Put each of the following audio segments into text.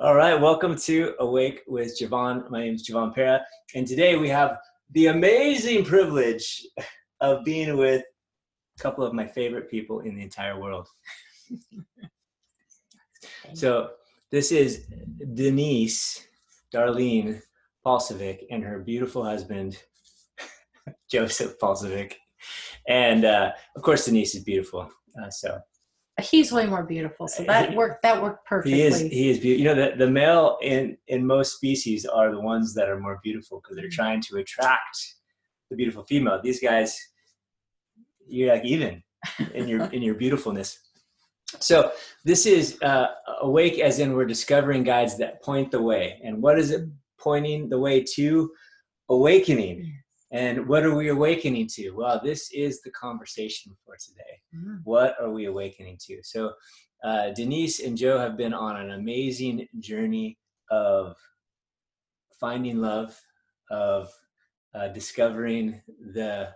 All right, welcome to Awake with Javon. My name is Javon Pera, and today we have the amazing privilege of being with a couple of my favorite people in the entire world. so, this is Denise Darlene Paulsovic and her beautiful husband, Joseph Paulsovic. And uh, of course, Denise is beautiful. Uh, so, He's way more beautiful, so that worked. That worked perfectly. He is. He is beautiful. You know, the, the male in in most species are the ones that are more beautiful because they're Mm-hmm. trying to attract the beautiful female. These guys, you're like even in your in your beautifulness. So this is uh, awake, as in we're discovering guides that point the way. And what is it pointing the way to? Awakening. And what are we awakening to? Well, this is the conversation for today Mm. what are we awakening to so uh, denise and joe have been on an amazing journey of finding love of uh, discovering the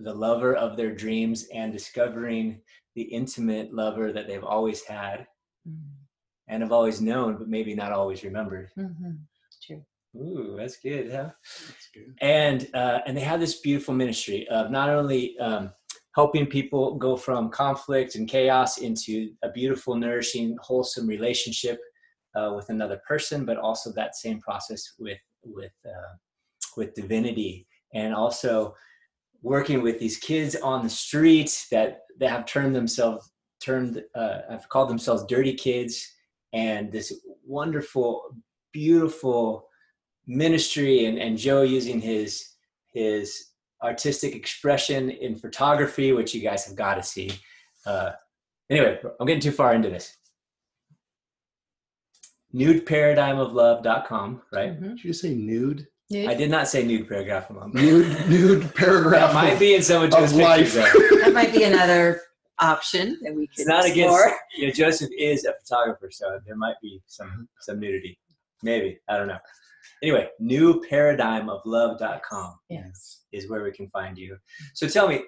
the lover of their dreams and discovering the intimate lover that they've always had Mm. and have always known but maybe not always remembered Mhm. True. Ooh, that's good, huh? That's good. and uh, and they have this beautiful ministry of not only um, helping people go from conflict and chaos into a beautiful, nourishing, wholesome relationship uh, with another person, but also that same process with with uh, with divinity, and also working with these kids on the street that that have turned themselves turned uh, have called themselves dirty kids, and this wonderful, beautiful ministry and, and Joe using his his artistic expression in photography, which you guys have got to see. Uh, anyway, I'm getting too far into this. Nudeparadigmoflove.com, right? Mhm. Did you say nude? I did not say nude paragraph of love. Nude, nude paragraph. That might be in some of Joe's life. That might be another option that we could It's not explore. against. You know, Joseph is a photographer, so there might be some some nudity. Maybe I don't know. Anyway, new paradigm newparadigmoflove.com. Yes. is where we can find you. So tell me,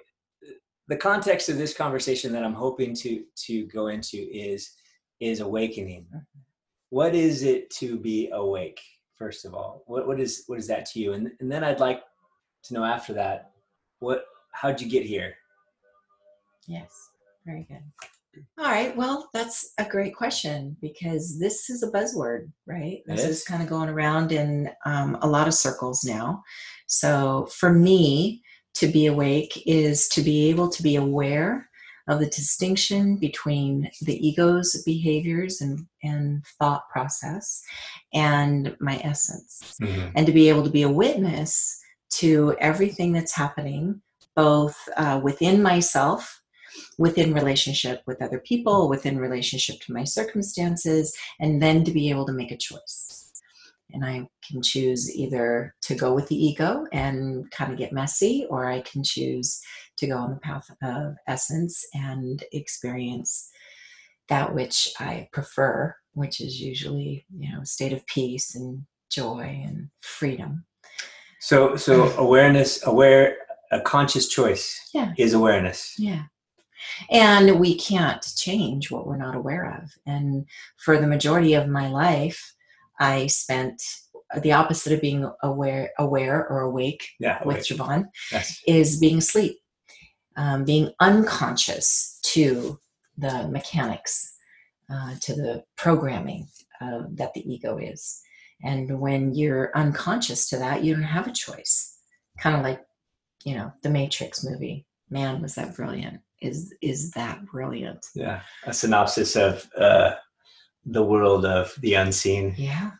the context of this conversation that I'm hoping to to go into is is awakening. Mm-hmm. What is it to be awake? First of all, what what is what is that to you? And and then I'd like to know after that, what how'd you get here? Yes. Very good. All right. Well, that's a great question because this is a buzzword, right? This is. is kind of going around in um, a lot of circles now. So for me, to be awake is to be able to be aware of the distinction between the ego's behaviors and, and thought process and my essence. and to be able to be a witness to everything that's happening, both uh, within myself, within relationship with other people, within relationship to my circumstances, and then to be able to make a choice. And I can choose either to go with the ego and kind of get messy, or I can choose to go on the path of essence and experience that which I prefer, which is usually, you know, state of peace and joy and freedom. So so awareness, aware, a conscious choice Yeah. is awareness. Yeah. And we can't change what we're not aware of. And for the majority of my life, I spent the opposite of being aware, aware or awake Yeah, with awake. Javon Yes. is being asleep, um, being unconscious to the mechanics, uh, to the programming uh, that the ego is. And when you're unconscious to that, you don't have a choice. Kind of like, you know, the Matrix movie. Man, was that brilliant! Is is that brilliant? Yeah, a synopsis of uh, the world of the unseen. Yeah.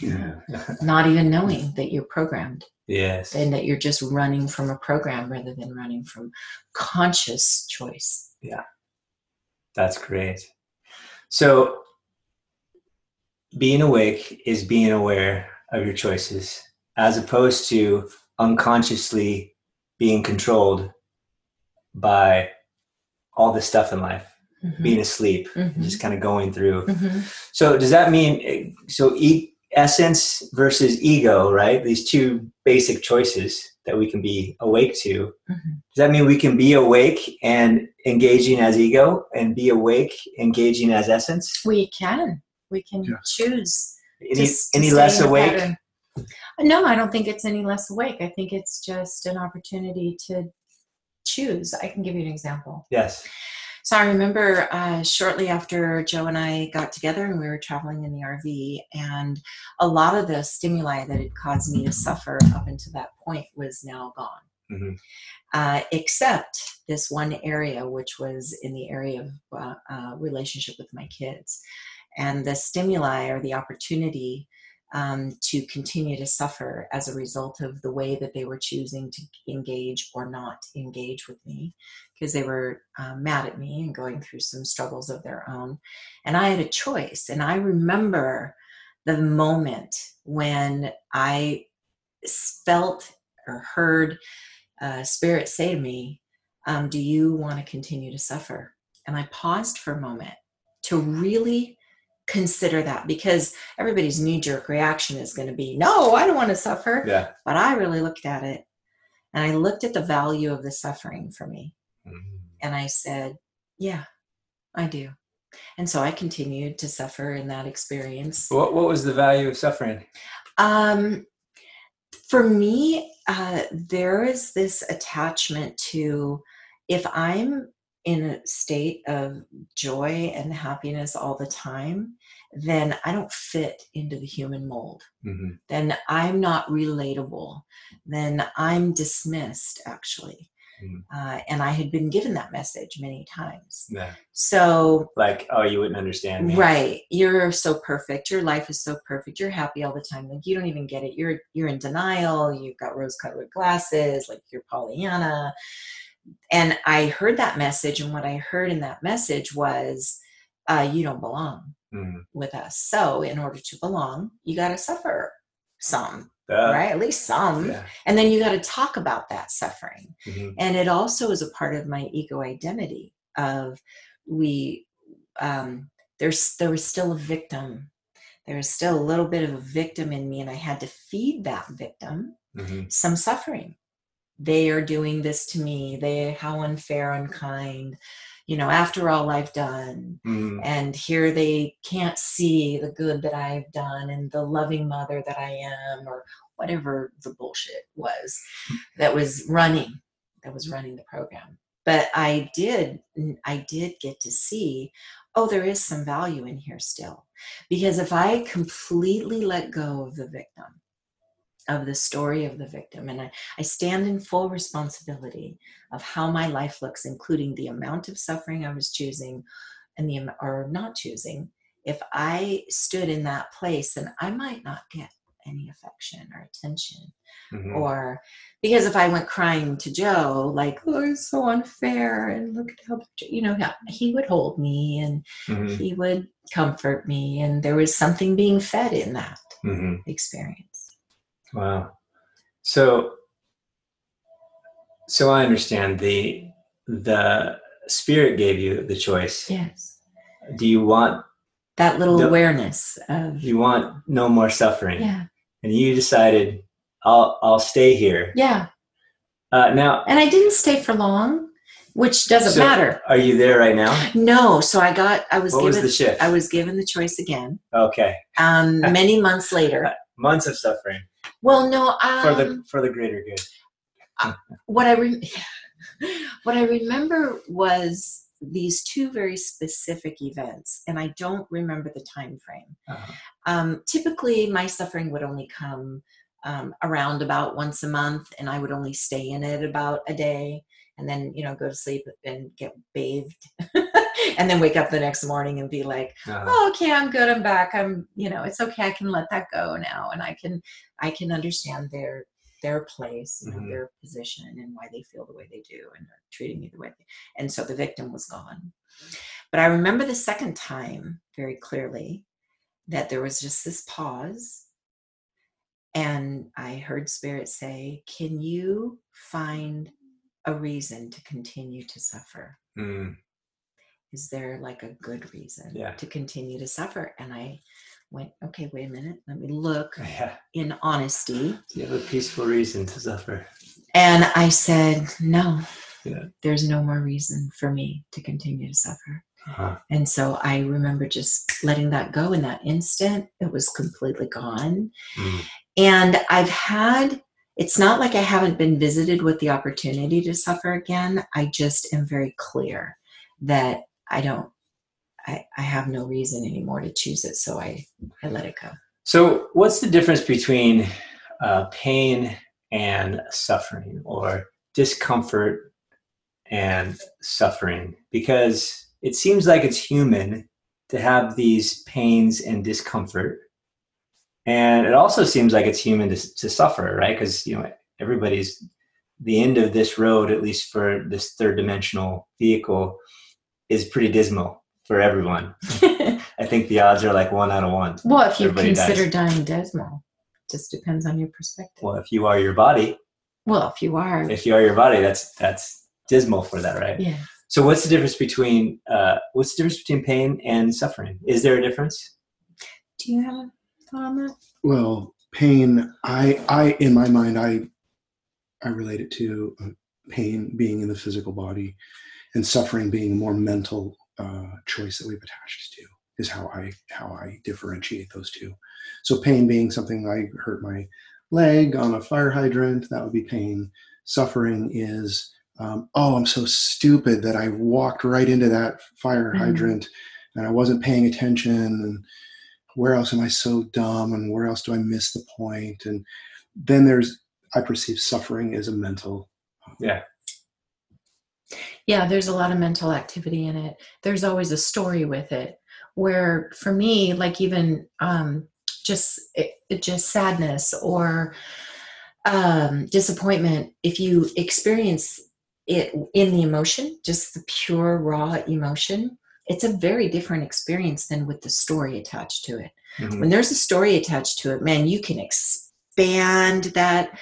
Yeah. Not even knowing that you're programmed yes. and that you're just running from a program rather than running from conscious choice. Yeah. That's great. So, being awake is being aware of your choices as opposed to unconsciously being controlled by all this stuff in life, Mhm. being asleep, Mhm. just kind of going through. Mhm. So, does that mean so e- essence versus ego, right? These two basic choices that we can be awake to. Mhm. Does that mean we can be awake and engaging as ego and be awake engaging as essence? We can. We can Yes. choose Any, to s- to less awake? pattern. No, I don't think it's any less awake. I think it's just an opportunity to choose. I can give you an example. Yes. So I remember uh, shortly after Joe and I got together and we were traveling in the RV, and a lot of the stimuli that had caused me to suffer up until that point was now gone. Mhm. Uh, except this one area, which was in the area of uh, uh, relationship with my kids. And the stimuli or the opportunity um, to continue to suffer as a result of the way that they were choosing to engage or not engage with me because they were um, mad at me and going through some struggles of their own. And I had a choice. And I remember the moment when I felt or heard uh, Spirit say to me, um, Do you want to continue to suffer? And I paused for a moment to really consider that because everybody's knee jerk reaction is going to be, No, I don't want to suffer. Yeah. But I really looked at it and I looked at the value of the suffering for me. Mhm. And I said, Yeah, I do. And so I continued to suffer in that experience. What, what was the value of suffering? Um, for me, uh, there is this attachment to if I'm in a state of joy and happiness all the time, then I don't fit into the human mold. Mhm. Then I'm not relatable. Then I'm dismissed, actually. Mhm. Uh, and I had been given that message many times. Yeah. So Like, oh, you wouldn't understand me. Right. You're so perfect. Your life is so perfect. You're happy all the time. Like you don't even get it. You're you're in denial. You've got rose colored glasses, like you're Pollyanna. And I heard that message, and what I heard in that message was, uh, you don't belong Mhm. with us. So in order to belong, you gotta suffer some, Duh. right? At least some. Yeah. And then you gotta talk about that suffering Mhm. and it also is a part of my ego identity of we um there's there was still a victim there was still a little bit of a victim in me and i had to feed that victim Mhm. some suffering they are doing this to me they how unfair unkind you know after all i've done Mhm. and here they can't see the good that I've done and the loving mother that I am, or whatever the bullshit was that was running, that was running the program. But I did, I did get to see, oh, there is some value in here still, because if I completely let go of the victim, of the story of the victim, and I, I stand in full responsibility of how my life looks, including the amount of suffering I was choosing and the or not choosing if i stood in that place then i might not get any affection or attention Mhm. or because if i went crying to joe like oh it's so unfair and look at how you know he would hold me and Mhm. he would comfort me and there was something being fed in that Mhm. experience Wow. So, so I understand the the spirit gave you the choice. yes Do you want that little The- awareness of you want no more suffering? yeah And you decided I'll I'll stay here. yeah Uh, now, and i didn't stay for long which doesn't so matter Are you there right now? No, so I got I was What was the shift? I was given the choice again. Okay, Um, many months later. months of suffering Well, no, for um, the for the greater good. what I re- what I remember was these two very specific events, and I don't remember the time frame. Uh-huh. Um, typically, my suffering would only come um, around about once a month, and I would only stay in it about a day, and then you know go to sleep and get bathed, and then wake up the next morning and be like, Uh, oh, okay i'm good i'm back i'm you know it's okay i can let that go now and i can i can understand their their place Mhm. their position and why they feel the way they do and are treating me the way they and so the victim was gone. But i remember the second time very clearly that there was just this pause and i heard spirit say can you find a reason to continue to suffer? Mm, is there like a good reason Yeah. to continue to suffer and i went okay wait a minute let me look yeah. in honesty Do You have a peaceful reason to suffer. and i said no Yeah. there's no more reason for me to continue to suffer Uh-huh. And so I remember just letting that go in that instant. It was completely gone. Mm. And I've had, it's not like I haven't been visited with the opportunity to suffer again. I just am very clear that I don't, I, I have no reason anymore to choose it. So I, I let it go. So, what's the difference between uh, pain and suffering, or discomfort and suffering? Because it seems like it's human to have these pains and discomfort, and it also seems like it's human to, to suffer, right? Because you know everybody's the end of this road, at least for this third dimensional vehicle, is pretty dismal for everyone. I think the odds are like one out of one. well, if you Everybody consider dies. dying dismal, just depends on your perspective. Well, if you are your body, Well, if you are, if you are your body, that's that's dismal for that, right? yeah. So, what's the difference between uh, what's the difference between pain and suffering? Is there a difference? Do you have a thought on that? Well, pain. I, I, in my mind, I, I relate it to uh, pain being in the physical body, and suffering being a more mental uh, choice that we've attached to. Is how I how I differentiate those two. So pain being something I hurt my leg on a fire hydrant, that would be pain. Suffering is um, oh, I'm so stupid that I walked right into that fire Mhm. hydrant and I wasn't paying attention and where else am I so dumb and where else do I miss the point? And then there's, I perceive suffering as a mental. Yeah. Yeah, there's a lot of mental activity in it. There's always a story with it. Where for me, like even um, just it, it just sadness or um, disappointment, if you experience it in the emotion, just the pure raw emotion, it's a very different experience than with the story attached to it. Mhm. When there's a story attached to it, man, you can expand that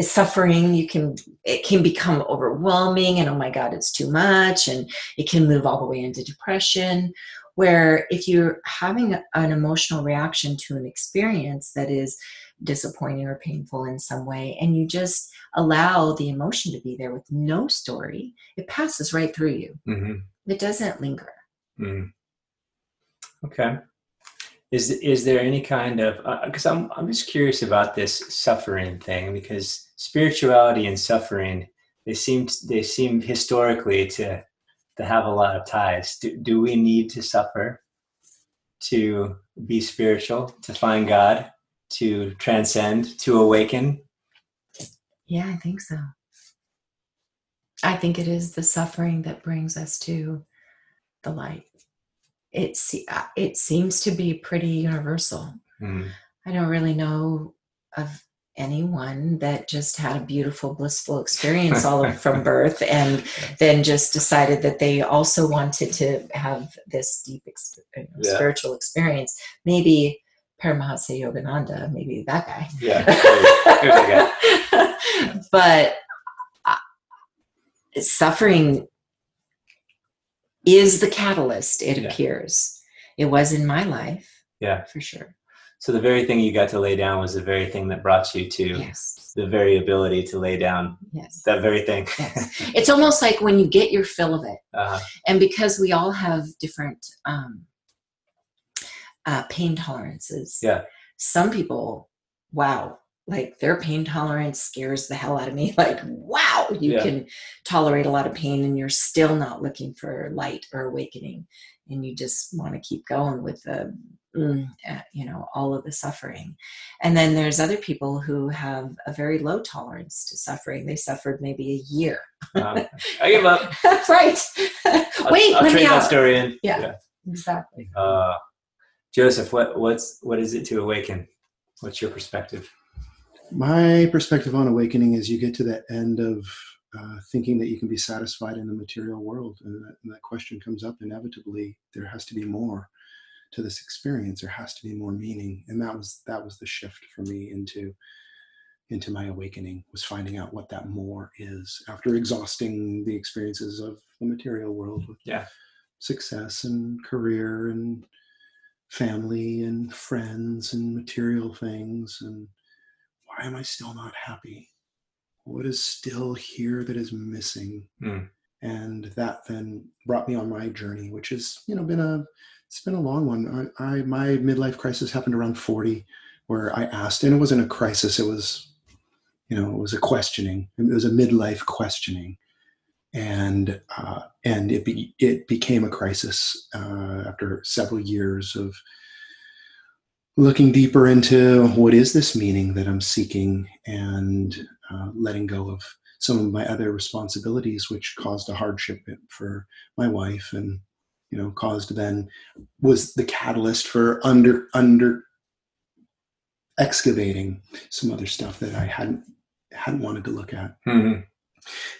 suffering. You can it can become overwhelming, and oh my god, it's too much, and it can move all the way into depression. Where if you're having an emotional reaction to an experience that is disappointing or painful in some way, and you just allow the emotion to be there with no story, it passes right through you. Mhm. It doesn't linger. Mhm. Okay. Is is there any kind of uh, uh, because I'm I'm just curious about this suffering thing because spirituality and suffering they seem they seem historically to to have a lot of ties. Do do we need to suffer to be spiritual, to find God, to transcend, to awaken? Yeah, I think so. I think it is the suffering that brings us to the light. It, uh, it seems to be pretty universal. Mm. I don't really know of anyone that just had a beautiful, blissful experience all from birth and then just decided that they also wanted to have this deep ex- Yeah. spiritual experience. Maybe Paramahansa Yogananda, maybe that guy. Yeah. There's a guy. but uh, suffering is the catalyst it Yeah. appears it was in my life Yeah. for sure So the very thing you got to lay down was the very thing that brought you to yes the very ability to lay down yes that very thing. Yes. it's almost like when you get your fill of it uh, and because we all have different um, uh, pain tolerances Yeah. some people wow like their pain tolerance scares the hell out of me like wow you Yeah. can tolerate a lot of pain and you're still not looking for light or awakening and you just want to keep going with the mm, uh, you know all of the suffering and then there's other people who have a very low tolerance to suffering they suffered maybe a year um, I give up. That's right I'll- wait I'll let me out story in. Yeah. exactly Uh, Joseph, what what's what is it to awaken? What's your perspective? My perspective on awakening is you get to the end of uh, thinking that you can be satisfied in the material world. And that, and that question comes up inevitably. There has to be more to this experience. There has to be more meaning. And that was that was the shift for me into into my awakening was finding out what that more is after exhausting the experiences of the material world with Yeah. success and career and family and friends and material things and why am I still not happy? What is still here that is missing? Hmm. and that then brought me on my journey, which has you know been a it's been a long one. I, I my midlife crisis happened around forty, where I asked, and it wasn't a crisis. It was, you know, it was a questioning. It was a midlife questioning, and uh, and it be, it became a crisis uh, after several years of looking deeper into what is this meaning that I'm seeking and uh, letting go of some of my other responsibilities, which caused a hardship for my wife and you know caused then was the catalyst for under under excavating some other stuff that I hadn't hadn't wanted to look at Mm-hmm.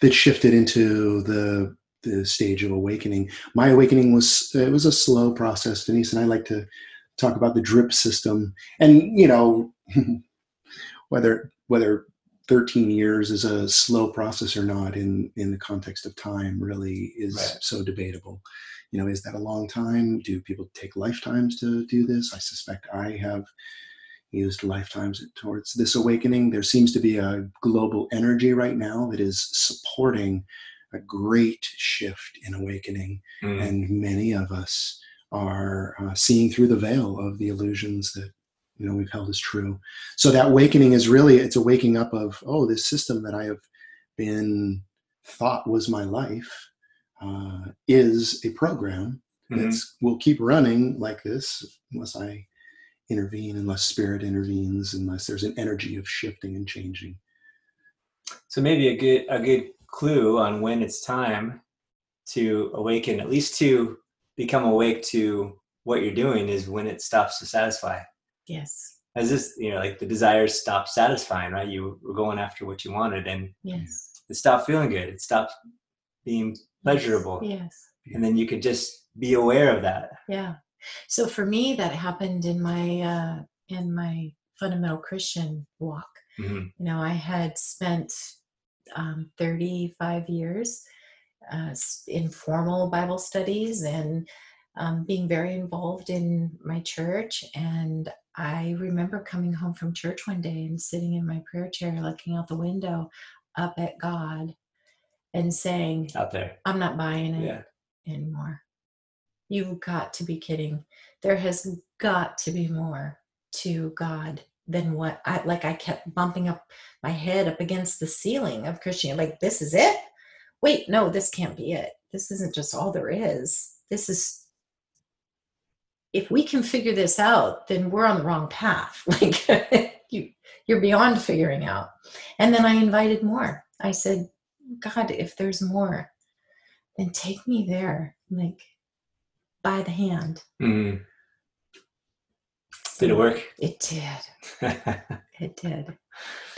that shifted into the the stage of awakening. My awakening was it was a slow process. Denise and I like to talk about the drip system, and you know whether whether 13 years is a slow process or not in in the context of time really is Right. so debatable. You know, is that a long time? Do people take lifetimes to do this? I suspect I have used lifetimes towards this awakening. There seems to be a global energy right now that is supporting a great shift in awakening, Mm. and many of us are uh, seeing through the veil of the illusions that you know we've held as true. So that awakening is really it's a waking up of oh, this system that I have been thought was my life uh, is a program Mhm. that's will keep running like this unless I intervene, unless spirit intervenes, unless there's an energy of shifting and changing. So maybe a good a good clue on when it's time to awaken, at least to become awake to what you're doing, is when it stops to satisfy. Yes. As this, you know, like the desires stop satisfying, right? You were going after what you wanted, and Yes. it stopped feeling good. It stopped being pleasurable, Yes. and then you could just be aware of that. Yeah. So for me, that happened in my uh, in my fundamental Christian walk. hmm You know, I had spent um, 35 years uh, s- in formal Bible studies and um, being very involved in my church. And I remember coming home from church one day and sitting in my prayer chair, looking out the window up at God and saying, Out there, I'm not buying it yeah. anymore. You've got to be kidding. There has got to be more to God than what I like. I kept bumping up my head up against the ceiling of Christianity. Like, this is it? Wait, no, this can't be it. This isn't just all there is. This is, if we can figure this out, then we're on the wrong path. Like, you, you're beyond figuring out. And then I invited more. I said, God, if there's more, then take me there, like by the hand. hmm Did it work? It did. It did. There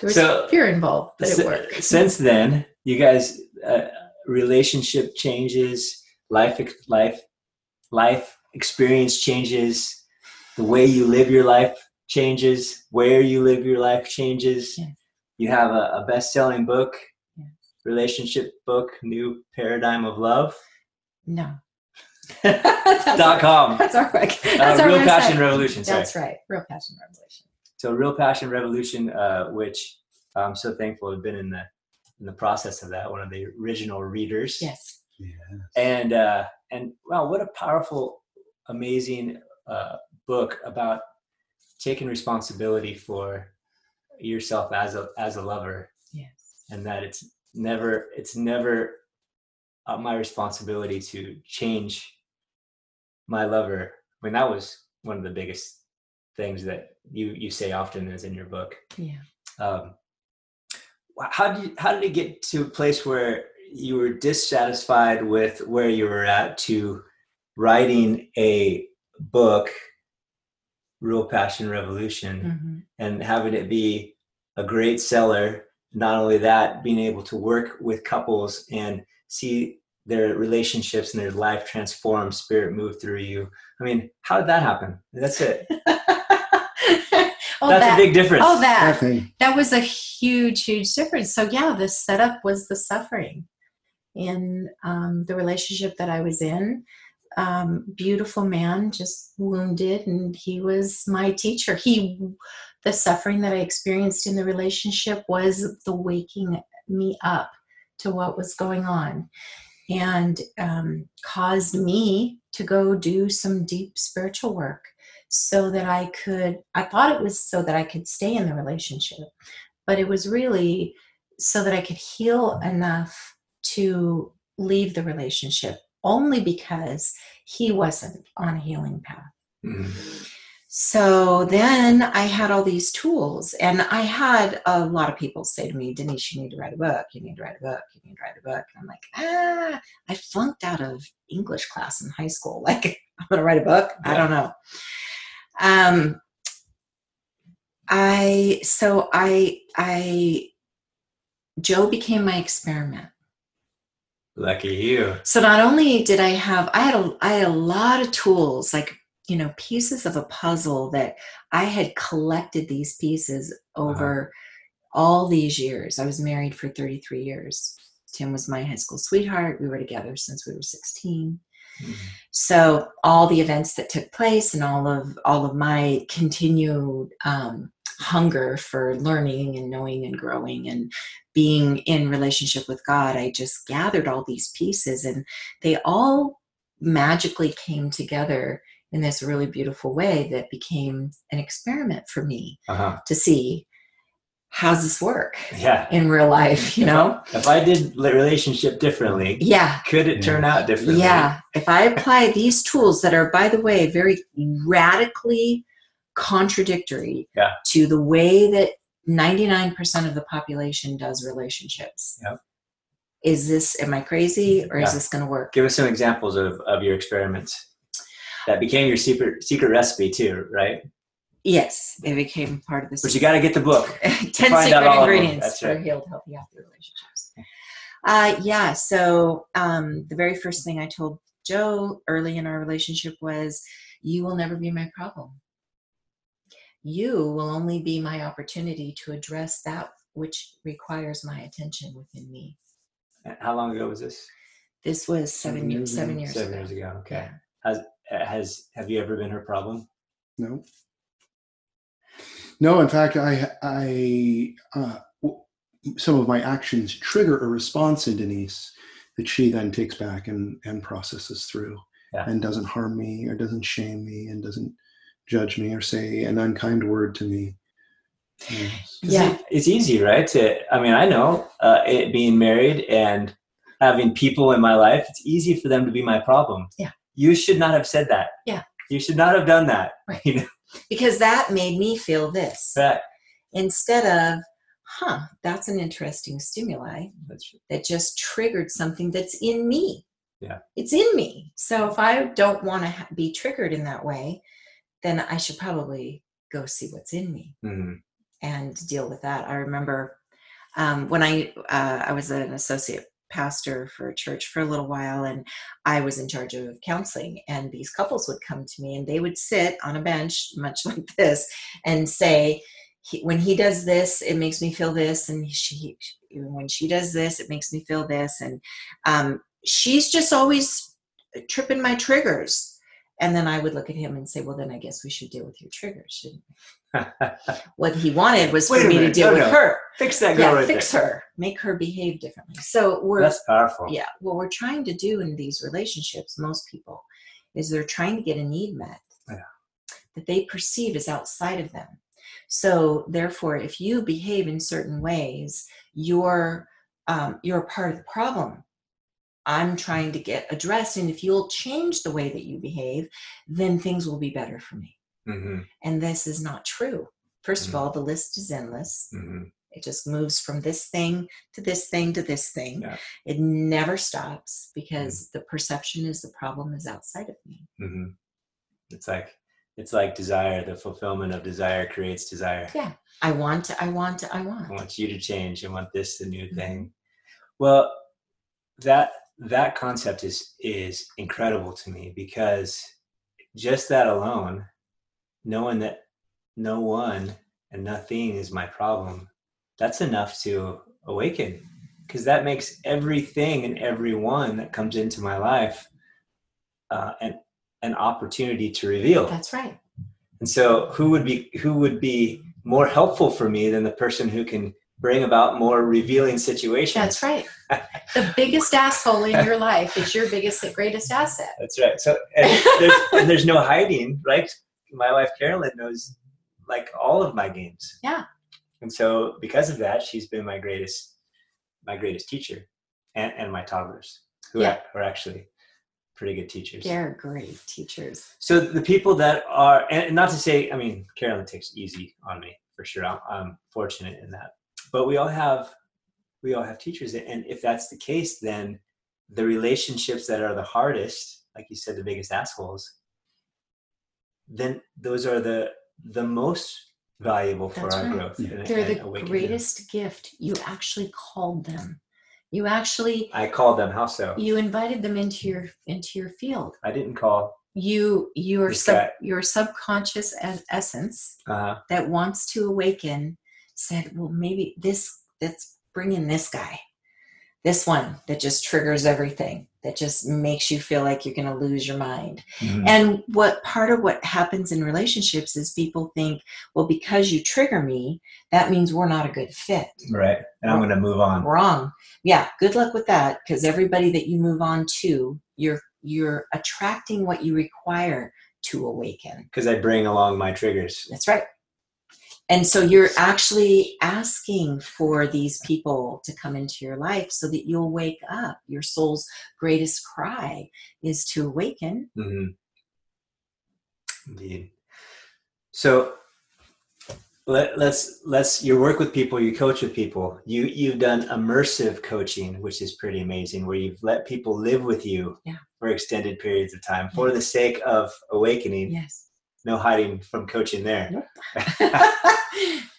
was So- fear involved, but it worked. Since then, you guys, uh, relationship changes, life, life, life experience changes, the way you live your life changes, where you live your life changes. Yes. You have a, a best-selling book, Yes. relationship book, New Paradigm of Love. No. dot that's, com. that's our web- Uh, our Real website. Passion Revolution. Sorry. That's right. Real Passion Revolution. So Real Passion Revolution, uh, which I'm so thankful have been in the in the process of that, one of the original readers. Yes. Yeah. And uh, and wow, what a powerful, amazing uh, book about taking responsibility for yourself as a as a lover, Yes. and that it's never it's never uh, my responsibility to change my lover. I mean, that was one of the biggest things that you you say often is in your book. Yeah. Um, wh- how did you, how did it get to a place where you were dissatisfied with where you were at to writing a book, Real Passion Revolution, Mhm. and having it be a great seller? Not only that, being able to work with couples and see their relationships and their life transform, spirit move through you. I mean, how did that happen? That's it. oh, That's that, a big difference. oh, that. That that was a huge huge difference. So yeah the setup was the suffering in um, the relationship that i was in. Um, beautiful man just wounded and he was my teacher. He the suffering that i experienced in the relationship was the waking me up to what was going on and um, caused me to go do some deep spiritual work so that I could, I thought it was so that I could stay in the relationship, but it was really so that I could heal enough to leave the relationship only because he wasn't on a healing path. Mm-hmm. So then I had all these tools, and I had a lot of people say to me, Denise, you need to write a book. You need to write a book. You need to write a book. And I'm like, ah, I flunked out of English class in high school. Like, I'm going to write a book? Yeah. I don't know. Um, I, so I, I, Joe became my experiment. Lucky you. So not only did I have, I had a, I had a lot of tools, like you know, pieces of a puzzle that I had collected these pieces uh-huh. over uh-huh. all these years. I was married for 33 years. Tim was my high school sweetheart. We were together since we were 16. So all the events that took place and all of all of my continued um, hunger for learning and knowing and growing and being in relationship with God, I just gathered all these pieces and they all magically came together in this really beautiful way that became an experiment for me uh-huh. to see how's this work yeah in real life you know if I, if I did relationship differently yeah could it turn out differently yeah if i apply these tools that are by the way very radically contradictory yeah. to the way that 99% of the population does relationships yep. is this am i crazy or yeah. is this going to work give us some examples of, of your experiments that became your secret secret recipe too, right? Yes, it became part of the. But you got to get the book. Ten secret ingredients for healed, healthy, happy relationships. Uh, yeah. So um, the very first thing I told Joe early in our relationship was, "You will never be my problem. You will only be my opportunity to address that which requires my attention within me." How long ago was this? This was seven years. Seven years. Seven ago. years ago. Okay. Yeah. Has has have you ever been her problem? No. No, in fact, I I uh, some of my actions trigger a response in Denise that she then takes back and and processes through yeah. and doesn't harm me or doesn't shame me and doesn't judge me or say an unkind word to me. Yes. Yeah, it's easy, right? To I mean, I know uh, it, being married and having people in my life, it's easy for them to be my problem. Yeah you should not have said that. Yeah. You should not have done that. Right. You know? Because that made me feel this. That. Instead of, huh, that's an interesting stimuli that just triggered something that's in me. Yeah. It's in me. So if I don't want to ha- be triggered in that way, then I should probably go see what's in me mm-hmm. and deal with that. I remember um, when I uh, I was an associate pastor for a church for a little while and I was in charge of counseling and these couples would come to me and they would sit on a bench much like this and say he, when he does this it makes me feel this and she when she does this it makes me feel this and um, she's just always tripping my triggers and then I would look at him and say, well, then I guess we should deal with your triggers, shouldn't we? what he wanted was Wait for me to deal with her. Fix that girl yeah, right fix there. her. Make her behave differently. So we're That's powerful. Yeah. What we're trying to do in these relationships, most people, is they're trying to get a need met yeah. that they perceive as outside of them. So therefore, if you behave in certain ways, you're um, you're a part of the problem I'm trying to get addressed. And if you'll change the way that you behave, then things will be better for me. Mm-hmm. And this is not true. 1st mm-hmm. of all, the list is endless. Mm-hmm. It just moves from this thing to this thing to this thing. Yeah. It never stops because mm-hmm. the perception is the problem is outside of me. Mm-hmm. It's like it's like desire. The fulfillment of desire creates desire. Yeah, I want. I want. I want. I want you to change. I want this the new mm-hmm. thing. Well, that that concept is is incredible to me because just that alone knowing that no one and nothing is my problem that's enough to awaken. Because that makes everything and everyone that comes into my life uh, an an opportunity to reveal. That's right. And so who would be who would be more helpful for me than the person who can bring about more revealing situations. That's right. the biggest asshole in your life is your biggest, greatest asset. That's right. So and there's, and there's no hiding, right? My wife Carolyn knows like all of my games. Yeah. And so because of that, she's been my greatest, my greatest teacher, and, and my toddlers, who Yeah. are, are actually pretty good teachers. They're great teachers. So the people that are, and not to say, I mean, Carolyn takes easy on me for sure. I'm, I'm fortunate in that, but we all have, we all have teachers, and if that's the case, then the relationships that are the hardest, like you said, the biggest assholes, then those are the the most valuable for That's our right. growth. and- They're and the greatest gift. You actually called them. You actually I called them. How so? you invited them into your into your field. I didn't call. You your sub, your subconscious es- essence Uh, that wants to awaken said, "Well, maybe this let's bring in this guy, this one that just triggers everything, that just makes you feel like you're going to lose your mind." mhm. And what part of what happens in relationships is people think, "Well, because you trigger me, that means we're not a good fit." right. And I'm going to move on. Wrong. Yeah, good luck with that because everybody that you move on to, you're you're attracting what you require to awaken. Because I bring along my triggers. That's right. And so you're actually asking for these people to come into your life so that you'll wake up. Your soul's greatest cry is to awaken. hmm Indeed. So let, let's let's you work with people, you coach with people. You you've done immersive coaching, which is pretty amazing, where you've let people live with you Yeah. for extended periods of time for the sake of awakening. Yes. No hiding from coaching there.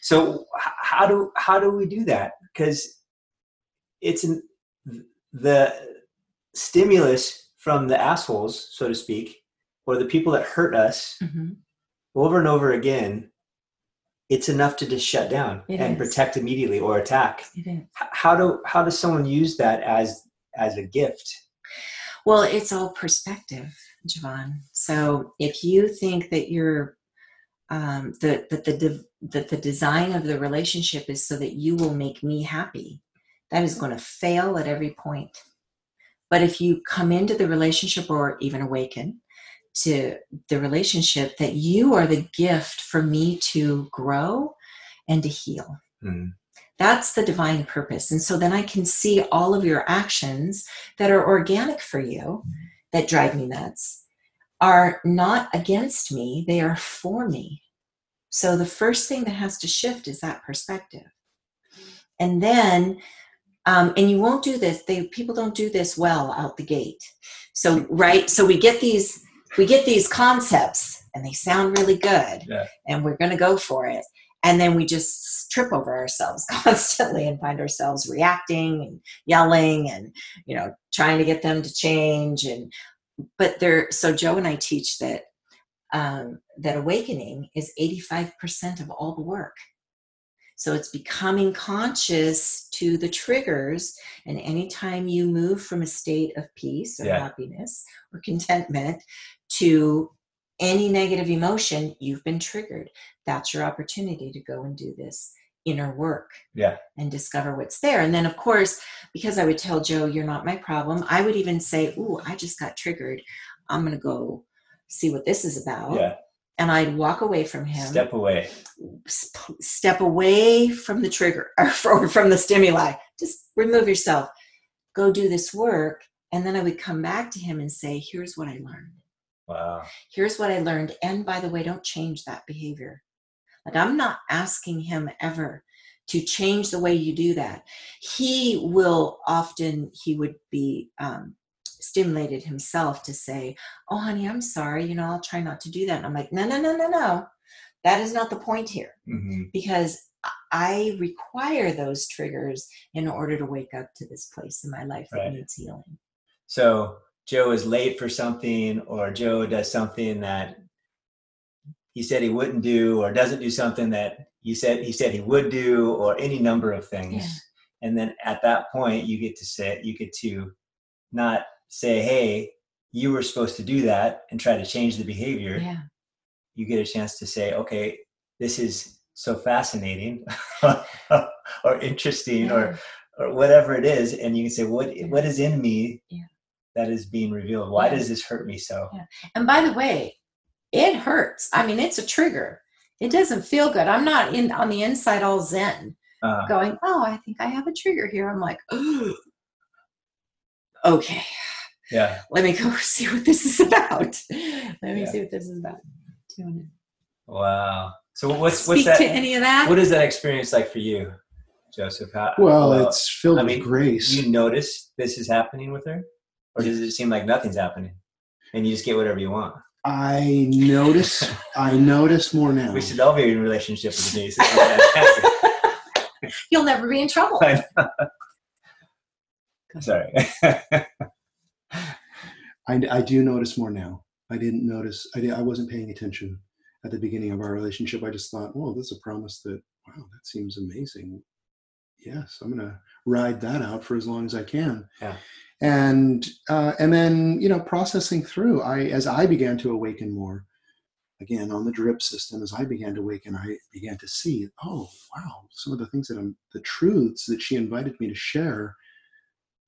so how do how do we do that because it's an, the stimulus from the assholes so to speak or the people that hurt us Mhm. over and over again it's enough to just shut down It and is. protect immediately or attack It is. How do how does someone use that as as a gift Well, it's all perspective, Javon. So if you think that you're um, that that the that the design of the relationship is so that you will make me happy, that is going to fail at every point. But if you come into the relationship or even awaken to the relationship that you are the gift for me to grow and to heal. Hmm. That's the divine purpose. And so then I can see all of your actions that are organic for you, that drive me nuts, are not against me, they are for me. So the first thing that has to shift is that perspective. And then, um, and you won't do this, they people don't do this well out the gate. So right, so we get these we get these concepts and they sound really good Yeah. and we're gonna go for it. And then we just trip over ourselves constantly and find ourselves reacting and yelling and you know trying to get them to change and but there so joe and i teach that um, that awakening is 85% of all the work. So it's becoming conscious to the triggers and anytime you move from a state of peace or Yeah. happiness or contentment to any negative emotion you've been triggered. That's your opportunity to go and do this inner work yeah and discover what's there. And then, of course, because I would tell Joe, you're not my problem, I would even say, Ooh, I just got triggered. I'm going to go see what this is about. yeah And I'd walk away from him, step away sp- step away from the trigger or fro- from the stimuli. Just remove yourself, go do this work. And then I would come back to him and say, Here's what I learned. wow Here's what I learned. And by the way, don't change that behavior. Like, I'm not asking him ever to change the way you do that. He will often, he would be um, stimulated himself to say, Oh, honey, I'm sorry. You know, I'll try not to do that. And I'm like, No, no, no, no, no. That is not the point here hmm because I require those triggers in order to wake up to this place in my life that needs healing. So Joe is late for something, or Joe does something that he said he wouldn't do, or doesn't do something that you said he said he would do, or any number of things. Yeah. And then at that point, you get to say, you get to not say, "Hey, you were supposed to do that," and try to change the behavior. Yeah. You get a chance to say, "Okay, this is so fascinating. or interesting Yeah. or or whatever it is and you can say what what is in me Yeah. that is being revealed why does this hurt me so. And by the way, it hurts. I mean, it's a trigger. It doesn't feel good. I'm not in on the inside all zen uh, going, oh, I think I have a trigger here. I'm like, oh, okay, yeah let me go see what this is about. Let me Yeah. see what this is about. Tune in. wow so what's Speak what's that to any of that. what is that experience like for you joseph How, Well, it's filled I with grace. you notice this is happening with her or does it seem like nothing's happening and you just get whatever you want I notice. I notice more now. we should all be in a relationship with denise This. You'll never be in trouble. I sorry I, I do notice more now. I didn't notice. I, di- I wasn't paying attention at the beginning of our relationship. I just thought, oh, this is a promise that, wow, that seems amazing. Yes, I'm going to ride that out for as long as I can. Yeah. And uh, and then you know processing through. I as I began to awaken more, again on the drip system. As I began to awaken, I began to see, oh wow, some of the things that I'm, the truths that she invited me to share,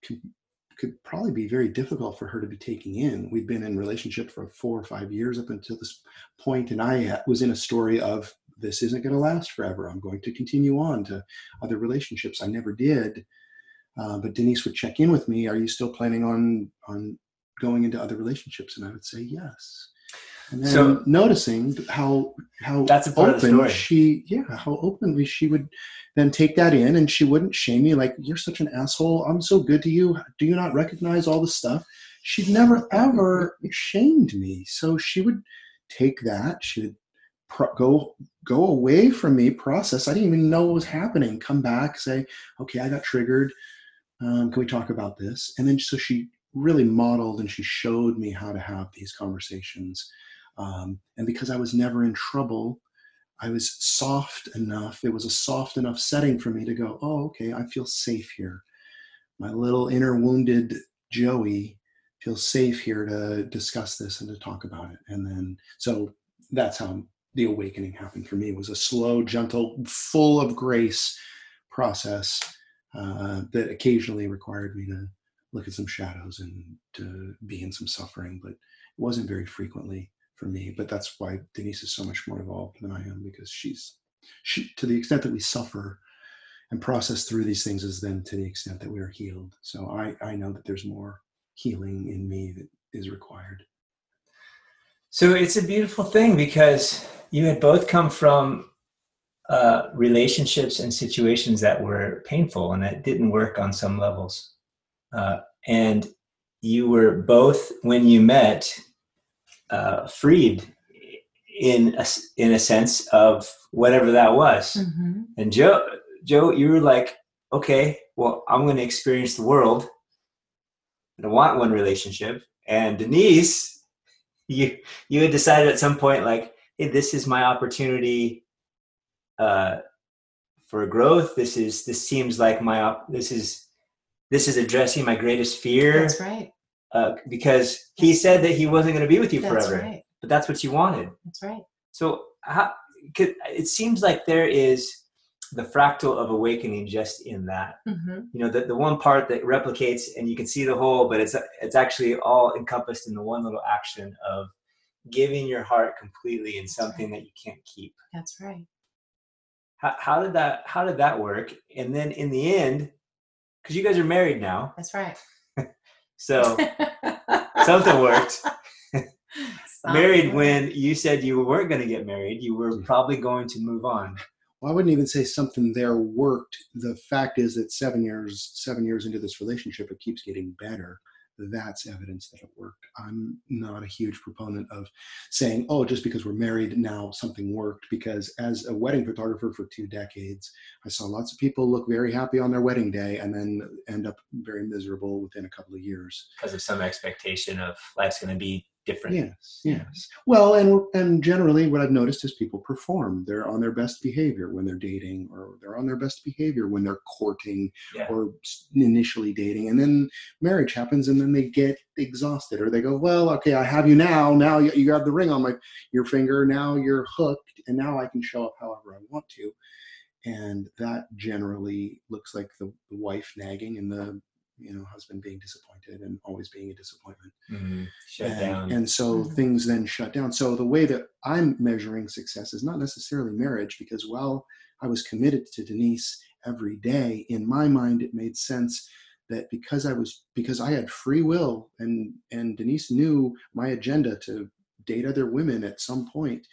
could could probably be very difficult for her to be taking in. We'd been in relationship for four or five years up until this point, and I was in a story of this isn't going to last forever. I'm going to continue on to other relationships. I never did, uh, but Denise would check in with me. Are you still planning on on going into other relationships? And I would say yes. And then So- noticing how how That's a part of the open she yeah how openly she would then take that in and she wouldn't shame me like you're such an asshole. I'm so good to you. Do you not recognize all the stuff? She'd never ever shamed me. So she would take that. She would pro- go go away from me process. I didn't even know what was happening. Come back say okay i got triggered um, can we talk about this and then so she really modeled and she showed me how to have these conversations um, and because i was never in trouble I was soft enough. It was a soft enough setting for me to go, oh, okay, I feel safe here. My little inner wounded Joey feels safe here to discuss this and to talk about it. And then, so that's how the awakening happened for me. It was a slow, gentle, full of grace process uh, that occasionally required me to look at some shadows and to be in some suffering, but it wasn't very frequently for me. But that's why Denise is so much more evolved than I am because she's she to the extent that we suffer and process through these things is then to the extent that we are healed. So I I know that there's more healing in me that is required. So it's a beautiful thing because you had both come from uh, relationships and situations that were painful and that didn't work on some levels. Uh, and you were both, when you met, uh, freed in a, in a sense of whatever that was. Mhm. And Joe, Joe, you were like, okay, well, I'm going to experience the world. I don't want one relationship. And Denise, you you had decided at some point, like, hey, this is my opportunity uh, for growth. This is this seems like my this is this is addressing my greatest fear That's right. uh, because he said that he wasn't going to be with you That's forever, right. but that's what you wanted. That's right. So how, could, it seems like there is the fractal of awakening just in that. hmm You know, the, the one part that replicates and you can see the whole, but it's it's actually all encompassed in the one little action of giving your heart completely in something that you can't keep. That's right. How, how did that how did that work? And then in the end, because you guys are married now, That's right. so something worked. Something married worked. when you said you weren't going to get married, you were hmm. probably going to move on. Well, I wouldn't even say something there worked. The fact is that seven years, seven years into this relationship, it keeps getting better. That's evidence that it worked. I'm not a huge proponent of saying, "Oh, just because we're married now, something worked." Because as a wedding photographer for two decades, I saw lots of people look very happy on their wedding day and then end up very miserable within a couple of years. because of some expectation of life's going to be different. Yes, yes. Well, and and generally, what I've noticed is people perform. They're on their best behavior when they're dating, or they're on their best behavior when they're courting, Yeah. or initially dating, and then marriage happens, and then they get exhausted, or they go, "Well, okay, I have you now. Now you, you have the ring on my your finger. Now you're hooked, and now I can show up however I want to." and that generally looks like the, the wife nagging and the you know husband being disappointed and always being a disappointment Mm-hmm. Shut and, down. and so Mhm. things then shut down so the way that i'm measuring success is not necessarily marriage because while i was committed to denise every day in my mind it made sense that because i was because i had free will and and denise knew my agenda to date other women at some point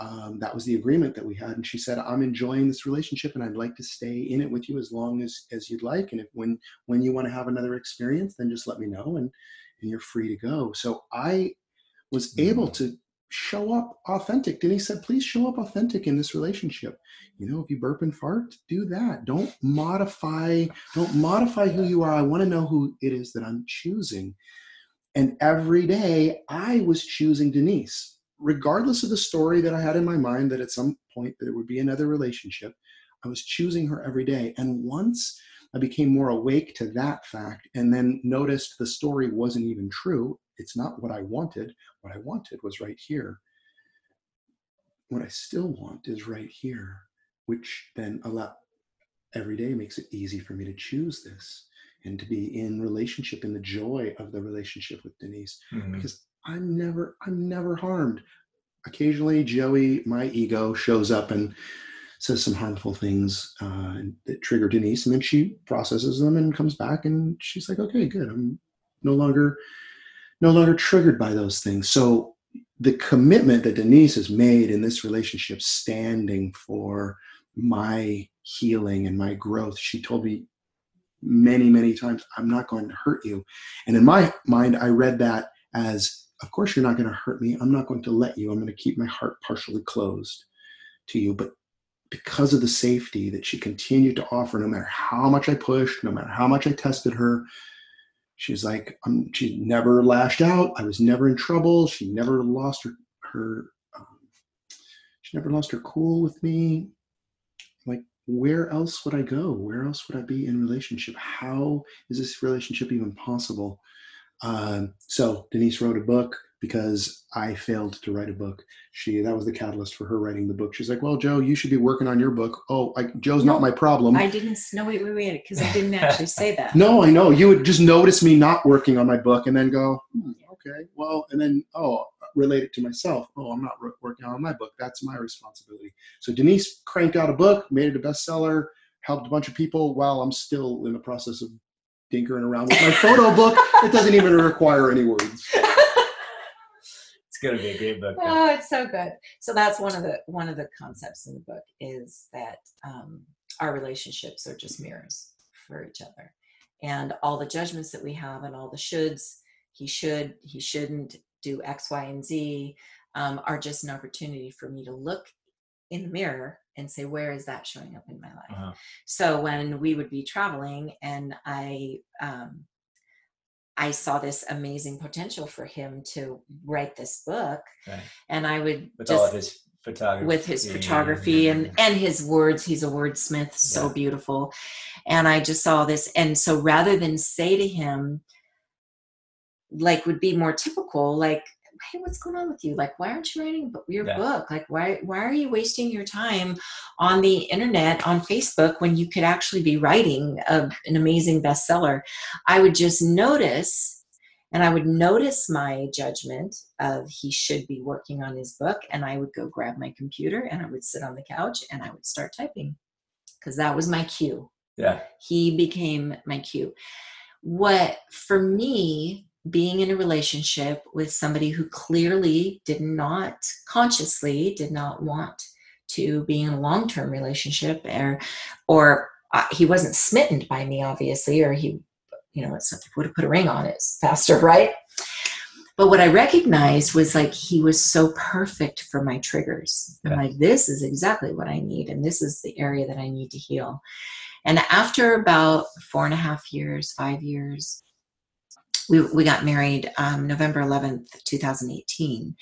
um, that was the agreement that we had. And she said i'm enjoying this relationship and i'd like to stay in it with you as long as as you'd like. And if when when you want to have another experience then just let me know and and you're free to go. So i was able Mhm. to show up authentic. Denise said please show up authentic in this relationship. You know if you burp and fart do that. Don't modify don't modify who you are. I want to know who it is that i'm choosing. And every day i was choosing denise regardless of the story that I had in my mind that at some point there would be another relationship, I was choosing her every day. And once I became more awake to that fact and then noticed the story wasn't even true, it's not what I wanted. What I wanted was right here. What I still want is right here, which then a lot every day makes it easy for me to choose this and to be in relationship in the joy of the relationship with Denise Mhm. because I'm never I'm never harmed. Occasionally, Joey, my ego, shows up and says some harmful things uh, that trigger Denise, and then she processes them and comes back, and she's like, "Okay, good. I'm no longer no longer triggered by those things." So the commitment that Denise has made in this relationship, standing for my healing and my growth, she told me many, many times, "I'm not going to hurt you," and in my mind, I read that as of course you're not going to hurt me. I'm not going to let you. I'm going to keep my heart partially closed to you. But because of the safety that she continued to offer no matter how much i pushed no matter how much i tested her she's like um, she never lashed out. I was never in trouble. She never lost her her um, she never lost her cool with me. Like where else would i go? Where else would i be in relationship? How is this relationship even possible um, so Denise wrote a book because I failed to write a book. She that was the catalyst for her writing the book. She's like, "Well, Joe, you should be working on your book." Oh, I, Joe's No, not my problem. I didn't. No, wait, wait, wait, because I didn't actually say that. no, I know you would just notice me not working on my book and then go, hmm, "Okay, well," and then oh, relate it to myself. Oh, I'm not wor- working on my book. That's my responsibility. So Denise cranked out a book, made it a bestseller, helped a bunch of people. While I'm still in the process of dinkering around with my photo book, it doesn't even require any words. It's gonna be a great book. though. Oh, it's so good. So that's one of the one of the concepts in the book is that um, our relationships are just mirrors for each other, and all the judgments that we have and all the shoulds, he should, he shouldn't do X, Y, and Z, um, are just an opportunity for me to look in the mirror and say, where is that showing up in my life? Uh-huh. So when we would be traveling, and I um, I saw this amazing potential for him to write this book, Right. and I would With just all of his photography. with his photography and and his words. He's a wordsmith, so Yeah. beautiful. And I just saw this, and so rather than say to him, like would be more typical, like. Hey, what's going on with you? Like, why aren't you writing your Yeah. book? Like, why why are you wasting your time on the internet on Facebook when you could actually be writing a, an amazing bestseller? I would just notice and I would notice my judgment of he should be working on his book, and I would go grab my computer and I would sit on the couch and I would start typing because that was my cue. Yeah. He became my cue. What for me, being in a relationship with somebody who clearly did not consciously did not want to be in a long-term relationship or or uh, he wasn't smitten by me obviously or he you know it's would have put a ring on it faster right? But what i recognized was like he was so perfect for my triggers. I'm like this is exactly what i need and this is the area that i need to heal. And after about four and a half years five years we, we got married um, november 11th 2018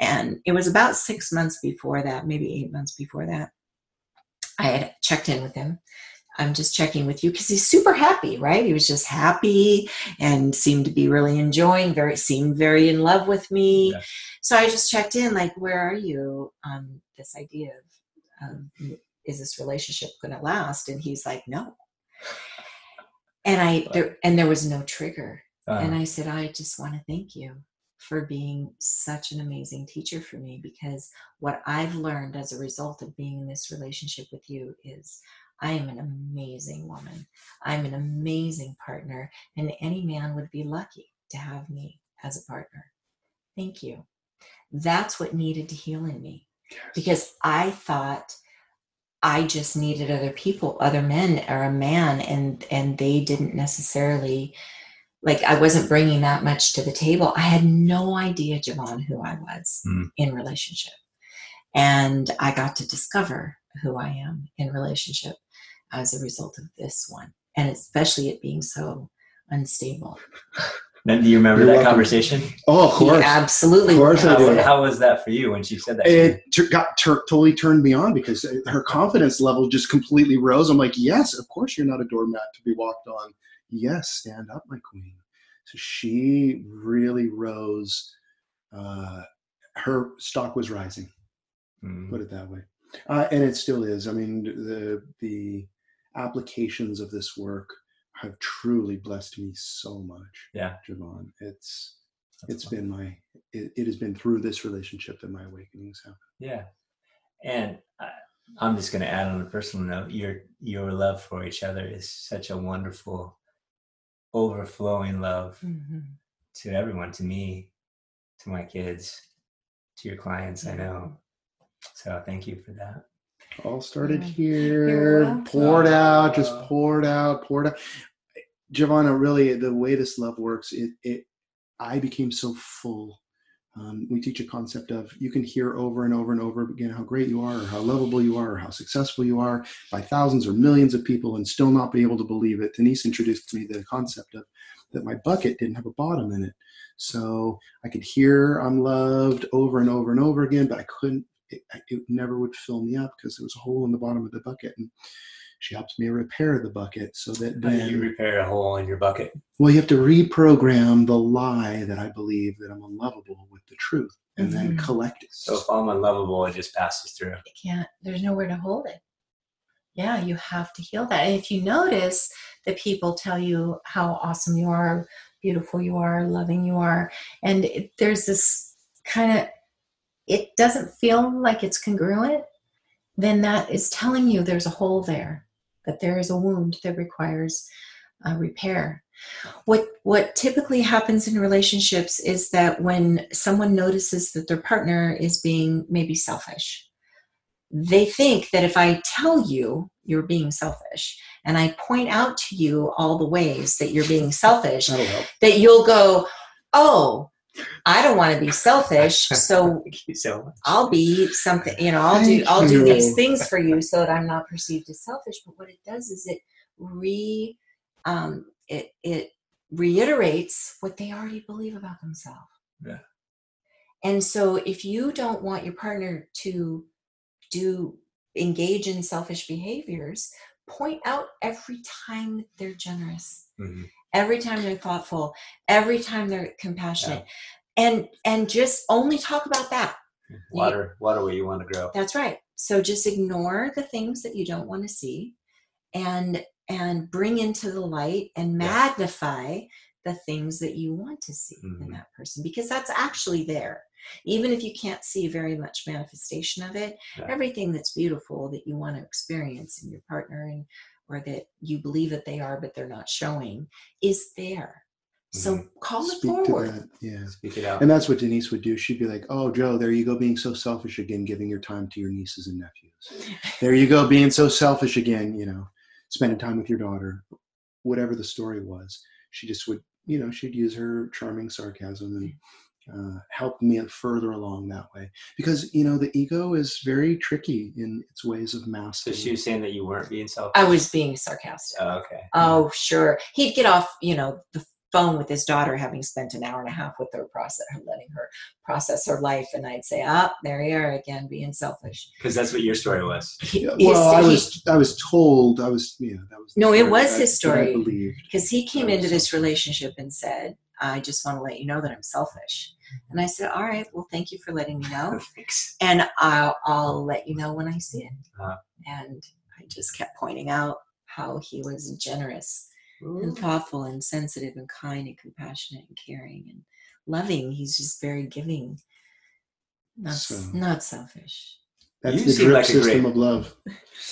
and it was about six months before that maybe eight months before that i had checked in with him. I'm just checking with you because he's super happy right? He was just happy and seemed to be really enjoying very seemed very in love with me. Yeah. so i just checked in like where are you on this idea of um, is this relationship going to last? And he's like no. And i there and there was no trigger Uh, and i said i just want to thank you for being such an amazing teacher for me because what i've learned as a result of being in this relationship with you is i am an amazing woman. I'm an amazing partner and any man would be lucky to have me as a partner. Thank you. That's what needed to heal in me because I thought I just needed other people, other men or a man, and and they didn't necessarily like I wasn't bringing that much to the table. I had no idea, Javon, who I was Mm. in relationship, and I got to discover who I am in relationship as a result of this one, and especially it being so unstable. then do you remember You're that welcome. conversation? Oh, of course. He absolutely. Of course was. How, how was that for you when she said that? to you? it tur- got tur- totally turned me on because her confidence level just completely rose. I'm like, yes, of course you're not a doormat to be walked on. Yes, stand up, my queen. So she really rose. Uh, her stock was rising. Mm. Put it that way, uh, and it still is. I mean, the the applications of this work have truly blessed me so much. Yeah. Javon, it's That's it's fun. been my it, it has been through this relationship that my awakenings have. Yeah, and I, I'm just going to add on a personal note. Your your love for each other is such a wonderful, overflowing love Mhm. to everyone, to me, to my kids, to your clients. I know. So thank you for that. All started Yeah. here, welcome. poured out, just poured out, poured out. Giovanna, really, the way this love works, it, it, I became so full. Um, we teach a concept of you can hear over and over and over again how great you are, or how lovable you are, or how successful you are by thousands or millions of people, and still not be able to believe it. Denise introduced me the concept of that my bucket didn't have a bottom in it, so I could hear I'm loved over and over and over again, but I couldn't it, it never would fill me up because there was a hole in the bottom of the bucket and she helps me repair the bucket so that then you repair a hole in your bucket? well you have to reprogram the lie that i believe that i'm unlovable with the truth and then Mhm. collect it So if I'm unlovable, it just passes through. it can't there's nowhere to hold it yeah you have to heal that and if you notice that people tell you how awesome you are beautiful you are loving you are and it, there's this kind of it doesn't feel like it's congruent then that is telling you there's a hole there that there is a wound that requires uh, repair. What what typically happens in relationships is that when someone notices that their partner is being maybe selfish they think that if I tell you you're being selfish and I point out to you all the ways that you're being selfish, that you'll go, Oh, I don't want to be selfish, so so. I'll be something, you know, I'll do I'll do these things for you so that I'm not perceived as selfish. But what it does is it re um it it reiterates what they already believe about themselves. Yeah. And so if you don't want your partner to do engage in selfish behaviors, point out every time they're generous Mhm. Every time they're thoughtful every time they're compassionate and and just only talk about that Water, water where you want to grow. that's right so just ignore the things that you don't want to see and and bring into the light and Yeah. magnify the things that you want to see in Mhm. that person because that's actually there even if you can't see very much manifestation of it Yeah. everything that's beautiful that you want to experience in your partner and or that you believe that they are but they're not showing is there. So mm-hmm. call it speak to forward. that yeah. Speak it out. and that's what denise would do. She'd be like oh joe there you go being so selfish again giving your time to your nieces and nephews. There you go being so selfish again you know spending time with your daughter. Whatever the story was she just would you know she'd use her charming sarcasm and uh, help me further along that way because you know the ego is very tricky in its ways of so masking she was saying that you weren't being selfish. i was being sarcastic Oh, okay. Oh, sure. He'd get off, you know, the phone with his daughter, having spent an hour and a half with her, process, her letting her process her life, and I'd say, "Ah, there you are again, being selfish." Because that's what your story was. He, Yeah, well i he- was i was told i was yeah that was No, it was that I- his story. i believed because he came That was into this relationship and said, "I just want to let you know that I'm selfish." And I said, All right, well, thank you for letting me know. Thanks. And I'll, I'll let you know when I see it. Uh-huh. And I just kept pointing out how he was generous and thoughtful and sensitive and kind and compassionate and caring and loving. He's just very giving, not, So- not selfish. That's You the seem drip like a system great- of love.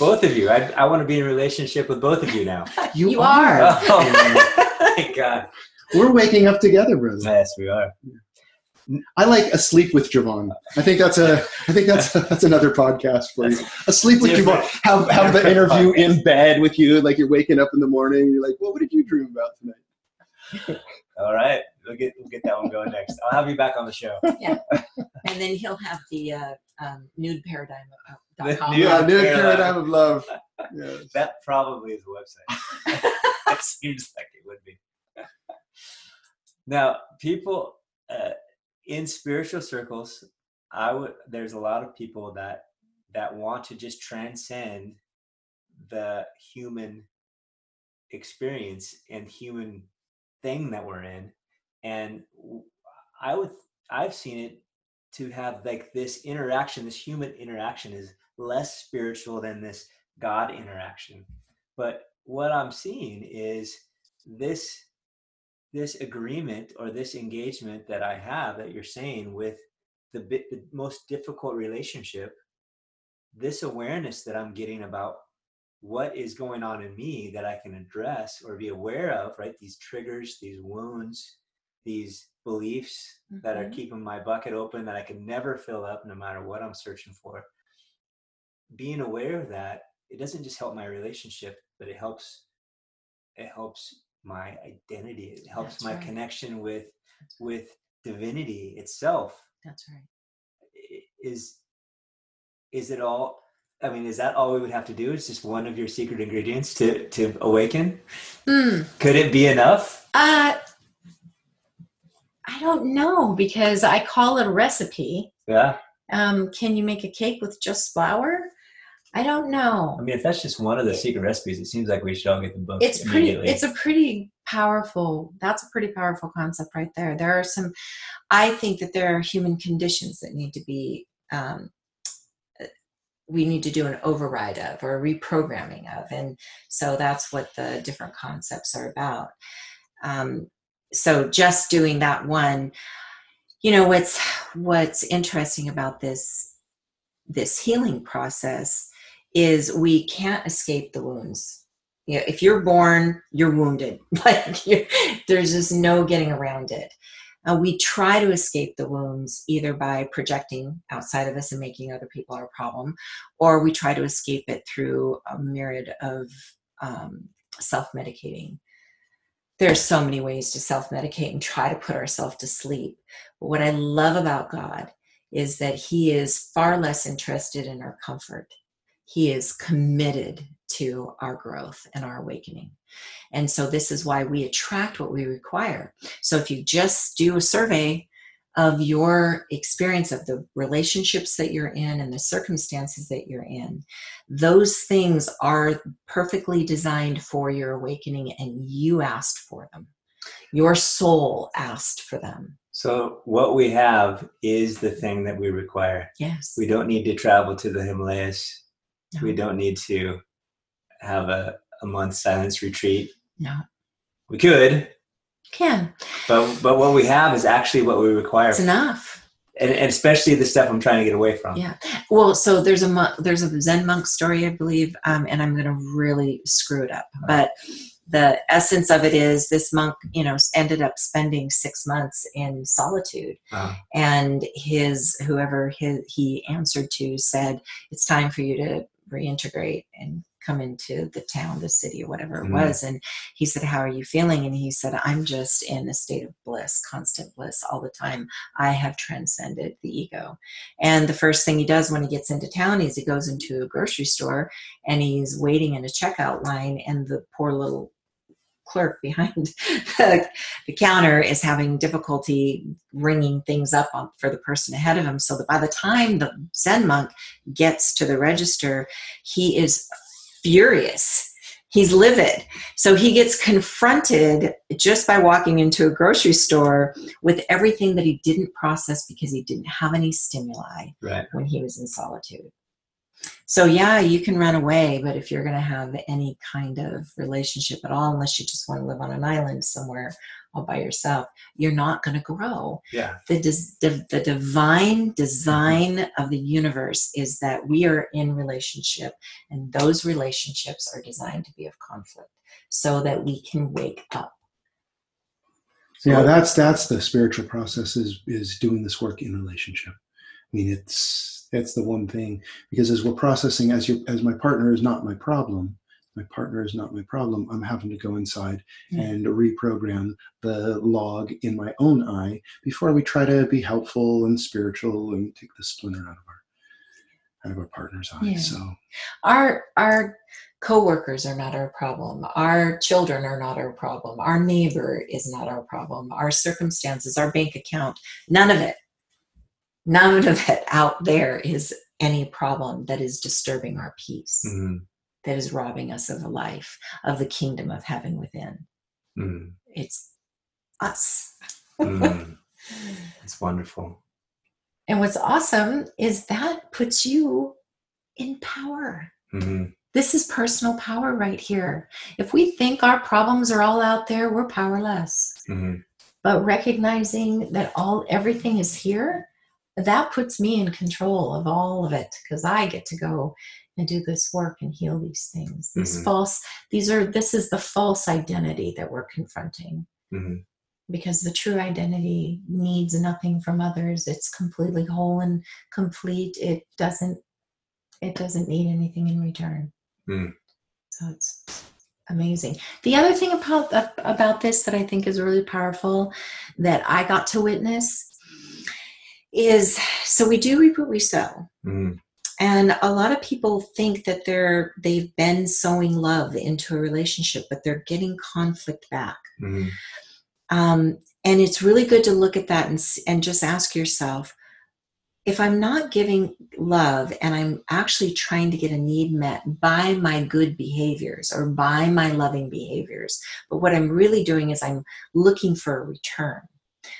Both of you. I, I want to be in a relationship with both of you now. You are. Oh, my God. We're waking up together, brother. Yes, we are. I like asleep with Javon. I think that's a. I think that's that's another podcast for you. Asleep with Different- Javon. Have have the interview in bed with you, like you're waking up in the morning. You're like, well, what did you dream about tonight? All right. We'll get, we'll get that one going next. I'll have you back on the show. Yeah, And then he'll have the uh, um, nude paradigm. Of, The nude- Yeah, new paradigm. paradigm of love. Yes. That probably is a website. it seems like it would be. now, people uh, in spiritual circles, I would. There's a lot of people that that want to just transcend the human experience and human thing that we're in, and i would. I've seen it to have like this interaction. This human interaction is less spiritual than this God interaction. But what I'm seeing is this this agreement or this engagement that I have that you're saying with the bit the most difficult relationship, this awareness that I'm getting about what is going on in me that I can address or be aware of, right? These triggers, these wounds, these beliefs that are Mhm. keeping my bucket open that I can never fill up no matter what I'm searching for. Being aware of that, it doesn't just help my relationship, but it helps it helps my identity. It helps That's my right. connection with with divinity itself. That's right. Is is it all I mean, is that all we would have to do? Is just one of your secret ingredients to to awaken? Hmm. Could it be enough? Uh, I don't know because I call it a recipe. Yeah. Um, can you make a cake with just flour? I don't know. I mean, if that's just one of the secret recipes, it seems like we should all get the book. It's pretty. It's a pretty powerful. That's a pretty powerful concept right there. There are some. I think that there are human conditions that need to be. Um, we need to do an override of or a reprogramming of, and so that's what the different concepts are about. Um, so just doing that one, you know, what's what's interesting about this this healing process is we can't escape the wounds you know, if you're born, you're wounded. Like you, there's just no getting around it. Uh, we try to escape the wounds either by projecting outside of us and making other people our problem, or we try to escape it through a myriad of um, self-medicating. There are so many ways to self-medicate and try to put ourselves to sleep. But what I love about God is that He is far less interested in our comfort. He is committed to our growth and our awakening. And so, this is why we attract what we require. So, if you just do a survey of your experience of the relationships that you're in and the circumstances that you're in, those things are perfectly designed for your awakening, and you asked for them. Your soul asked for them. So what we have is the thing that we require. Yes. We don't need to travel to the Himalayas. We don't need to have a, a month silence retreat. No. We could, Can. but but what we have is actually what we require, It's enough. and, and especially the stuff I'm trying to get away from. Yeah. Well, so there's a monk, there's a Zen monk story, I believe, um, and I'm going to really screw it up. But the essence of it is this monk, you know, ended up spending six months in solitude, Uh, and his whoever his, he answered to said, "It's time for you to reintegrate and come into the town, the city, or whatever it Mhm. was." And he said, "How are you feeling?" And he said, "I'm just in a state of bliss, constant bliss all the time. I have transcended the ego." And the first thing he does when he gets into town is he goes into a grocery store and he's waiting in a checkout line, and the poor little clerk behind the, the counter is having difficulty ringing things up on, for the person ahead of him. So that by the time the Zen monk gets to the register, he is furious. He's livid. So he gets confronted just by walking into a grocery store with everything that he didn't process because he didn't have any stimuli Right. when he was in solitude. So, yeah, you can run away, but if you're going to have any kind of relationship at all, unless you just want to live on an island somewhere all by yourself, you're not going to grow. Yeah. The, the, the divine mm-hmm. design of the universe is that we are in relationship, and those relationships are designed to be of conflict so that we can wake up. Yeah, that's that's the spiritual process is is doing this work in relationship. I mean, it's that's the one thing because as we're processing, as you as my partner is not my problem, my partner is not my problem. I'm having to go inside Mm. and reprogram the log in my own eye before we try to be helpful and spiritual and take the splinter out of our out of our partner's eye. Yeah. So our our coworkers are not our problem our children are not our problem our neighbor is not our problem our circumstances our bank account none of it none of it out there is any problem that is disturbing our peace Mhm. that is robbing us of a life of the kingdom of heaven within Mhm. it's us Mhm. It's wonderful. and what's awesome is that puts you in power Mhm. This is personal power right here. If we think our problems are all out there, we're powerless. Mhm. But recognizing that all everything is here, that puts me in control of all of it because I get to go and do this work and heal these things. These Mhm. false, these are this is the false identity that we're confronting. Mhm. Because the true identity needs nothing from others. It's completely whole and complete. It doesn't it doesn't need anything in return. Mm. So it's amazing. The other thing about about this that I think is really powerful that I got to witness is so we do reap what we sow. Mhm. And a lot of people think that they're they've been sowing love into a relationship, but they're getting conflict back. Mhm. Um, and it's really good to look at that and and just ask yourself, if I'm not giving love and I'm actually trying to get a need met by my good behaviors or by my loving behaviors, but what I'm really doing is I'm looking for a return.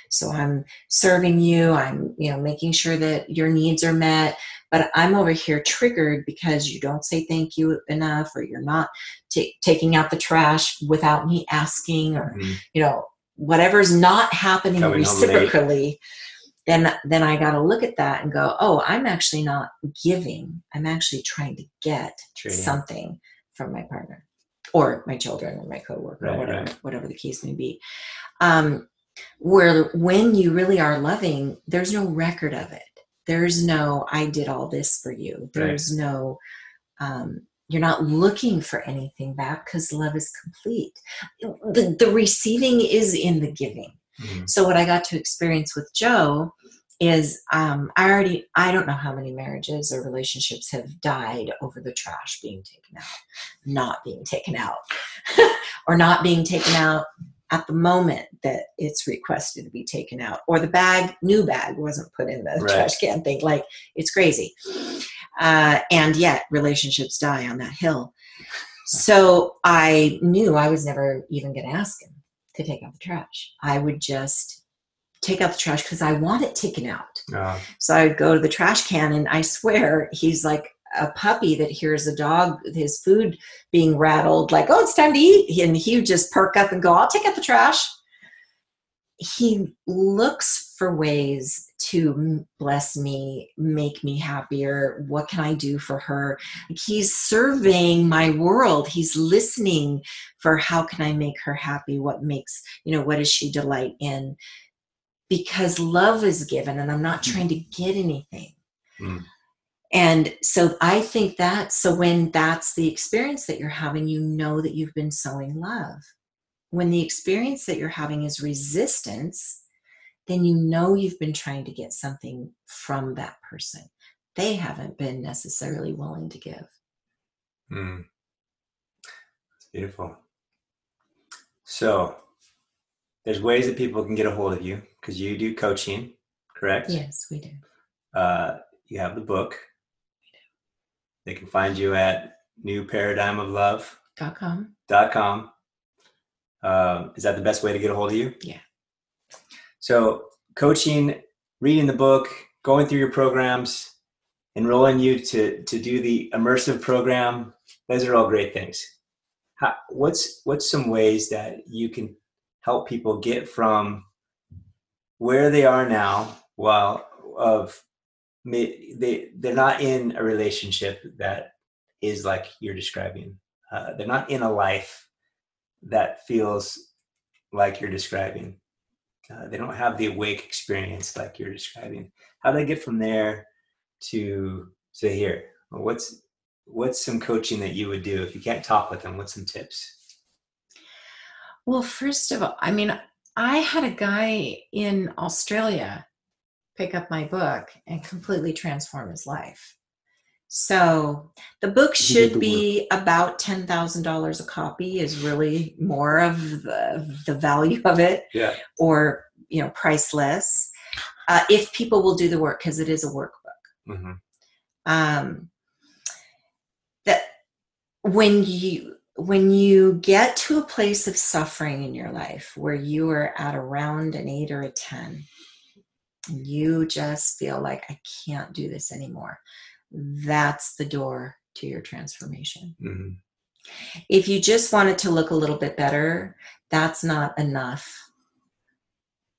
So I'm serving you, I'm you know making sure that your needs are met, but I'm over here triggered because you don't say thank you enough or you're not ta- taking out the trash without me asking or Mhm. you know whatever's not happening Coming reciprocally then then i got to look at that and go oh i'm actually not giving i'm actually trying to get something from my partner or my children or my coworker Right, or whatever right. whatever the case may be um where when you really are loving there's no record of it. There's no i did all this for you. There's no um you're not looking for anything back because love is complete. The, the receiving is in the giving. Mhm. so what I got to experience with Joe is um, I already I don't know how many marriages or relationships have died over the trash being taken out, not being taken out, or not being taken out at the moment that it's requested to be taken out, or the bag new bag wasn't put in the Right. trash can thing. Like it's crazy, uh, and yet relationships die on that hill. So I knew I was never even going to ask him to take out the trash. I would just take out the trash because I want it taken out. Uh, So I would go to the trash can, and I swear he's like a puppy that hears a dog, his food being rattled, like, oh, it's time to eat. And he would just perk up and go, I'll take out the trash. He looks for ways to bless me, make me happier. What can I do for her? He's surveying my world. He's listening for how can I make her happy? What makes, you know, what does she delight in? Because love is given, and I'm not trying to get anything. Mm. And so I think that, so when that's the experience that you're having, you know that you've been sowing love. When the experience that you're having is resistance, then you know you've been trying to get something from that person. They haven't been necessarily willing to give. Mm. Beautiful. So, there's ways that people can get a hold of you because you do coaching, correct? Yes, we do. Uh, you have the book. They can find you at New Paradigm of Love. Dot com. Um, is that the best way to get a hold of you? Yeah. So coaching, reading the book, going through your programs, enrolling you to to do the immersive program. Those are all great things. How, what's what's some ways that you can help people get from where they are now, while of they they're not in a relationship that is like you're describing. Uh, they're not in a life that feels like you're describing. Uh, they don't have the awake experience like you're describing. How do they get from there to say here? What's what's some coaching that you would do if you can't talk with them? What's some tips? Well, first of all, I mean, I had a guy in Australia pick up my book and completely transform his life. So the book should be about ten thousand dollars a copy. Is really more of the the value of it, Yeah. or you know, priceless. Uh, if people will do the work, because it is a workbook. hmm um, that when you when you get to a place of suffering in your life where you are at around an eight or a ten you just feel like i can't do this anymore. That's the door to your transformation. Hmm if you just want it to look a little bit better that's not enough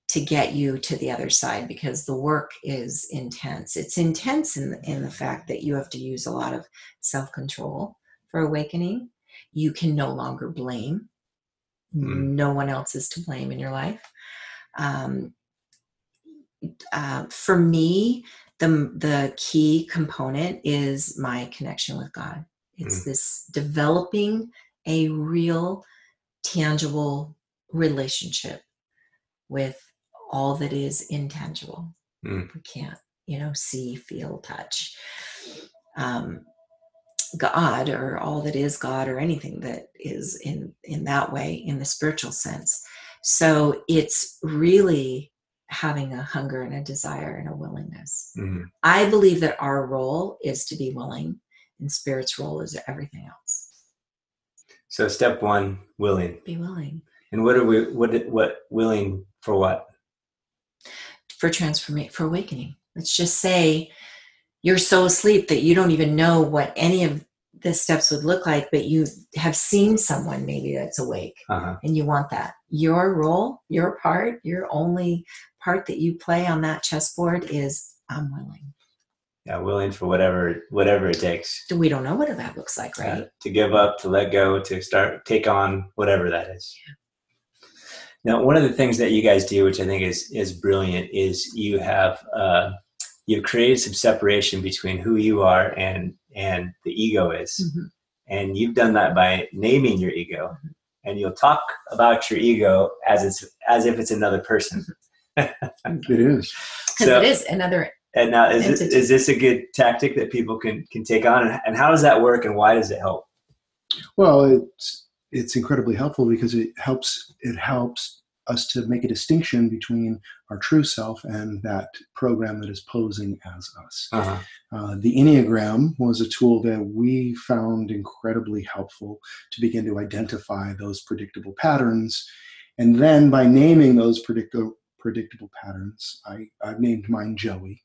to get you to the other side because the work is intense. It's intense in the, in the fact that you have to use a lot of self-control for awakening. You can no longer blame. Mm. no one else is to blame in your life. Um, uh, for me the the key component is my connection with god. It's this developing a real tangible relationship with all that is intangible. Mm. we can't you know see feel touch um, god or all that is god or anything that is in in that way in the spiritual sense. So it's really having a hunger and a desire and a willingness hmm i believe that our role is to be willing and spirit's role is everything else So step one, willing. be willing And what are we? What what willing for? What? for transformation for awakening let's just say you're so asleep that you don't even know what any of the steps would look like but you have seen someone maybe that's awake Uh-huh. and you want that your role your part your only part that you play on that chessboard is i'm willing Yeah, willing for whatever whatever it takes. we don't know what that looks like right Uh, to give up, to let go, to start take on whatever that is. Now, one of the things that you guys do, which I think is is brilliant, is you have uh, you've created some separation between who you are and and the ego is, Mhm. and you've done that by naming your ego, and you'll talk about your ego as it's as if it's another person. It is. because So- it is another And now, is this, is this a good tactic that people can can take on, and, and how does that work, and why does it help? Well, it's it's incredibly helpful because it helps it helps us to make a distinction between our true self and that program that is posing as us. Uh-huh. Uh, the Enneagram was a tool that we found incredibly helpful to begin to identify those predictable patterns. And then by naming those predictable predictable patterns, I, I've named mine Joey.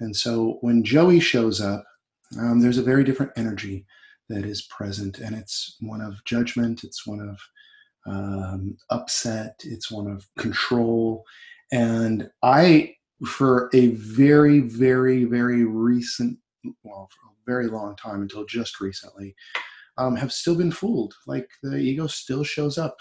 And so when Joey shows up, um, there's a very different energy that is present, and it's one of judgment, it's one of um, upset, it's one of control. And I, for a very, very, very recent, well, for a very long time until just recently, um, have still been fooled. Like the ego still shows up.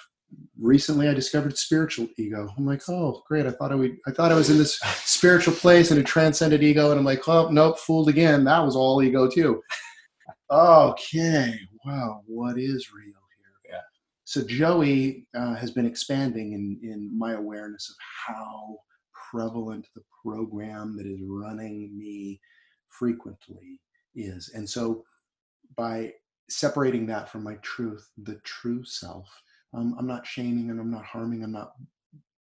Recently, I discovered spiritual ego. I'm like, oh, great! I thought I would. I thought I was in this spiritual place and a transcended ego, and I'm like, oh, nope, fooled again. That was all ego too. okay, wow, what is real. So Joey uh, has been expanding in in my awareness of how prevalent the program that is running me frequently is, and so by separating that from my truth, the true self, um, I'm not shaming and I'm not harming. I'm not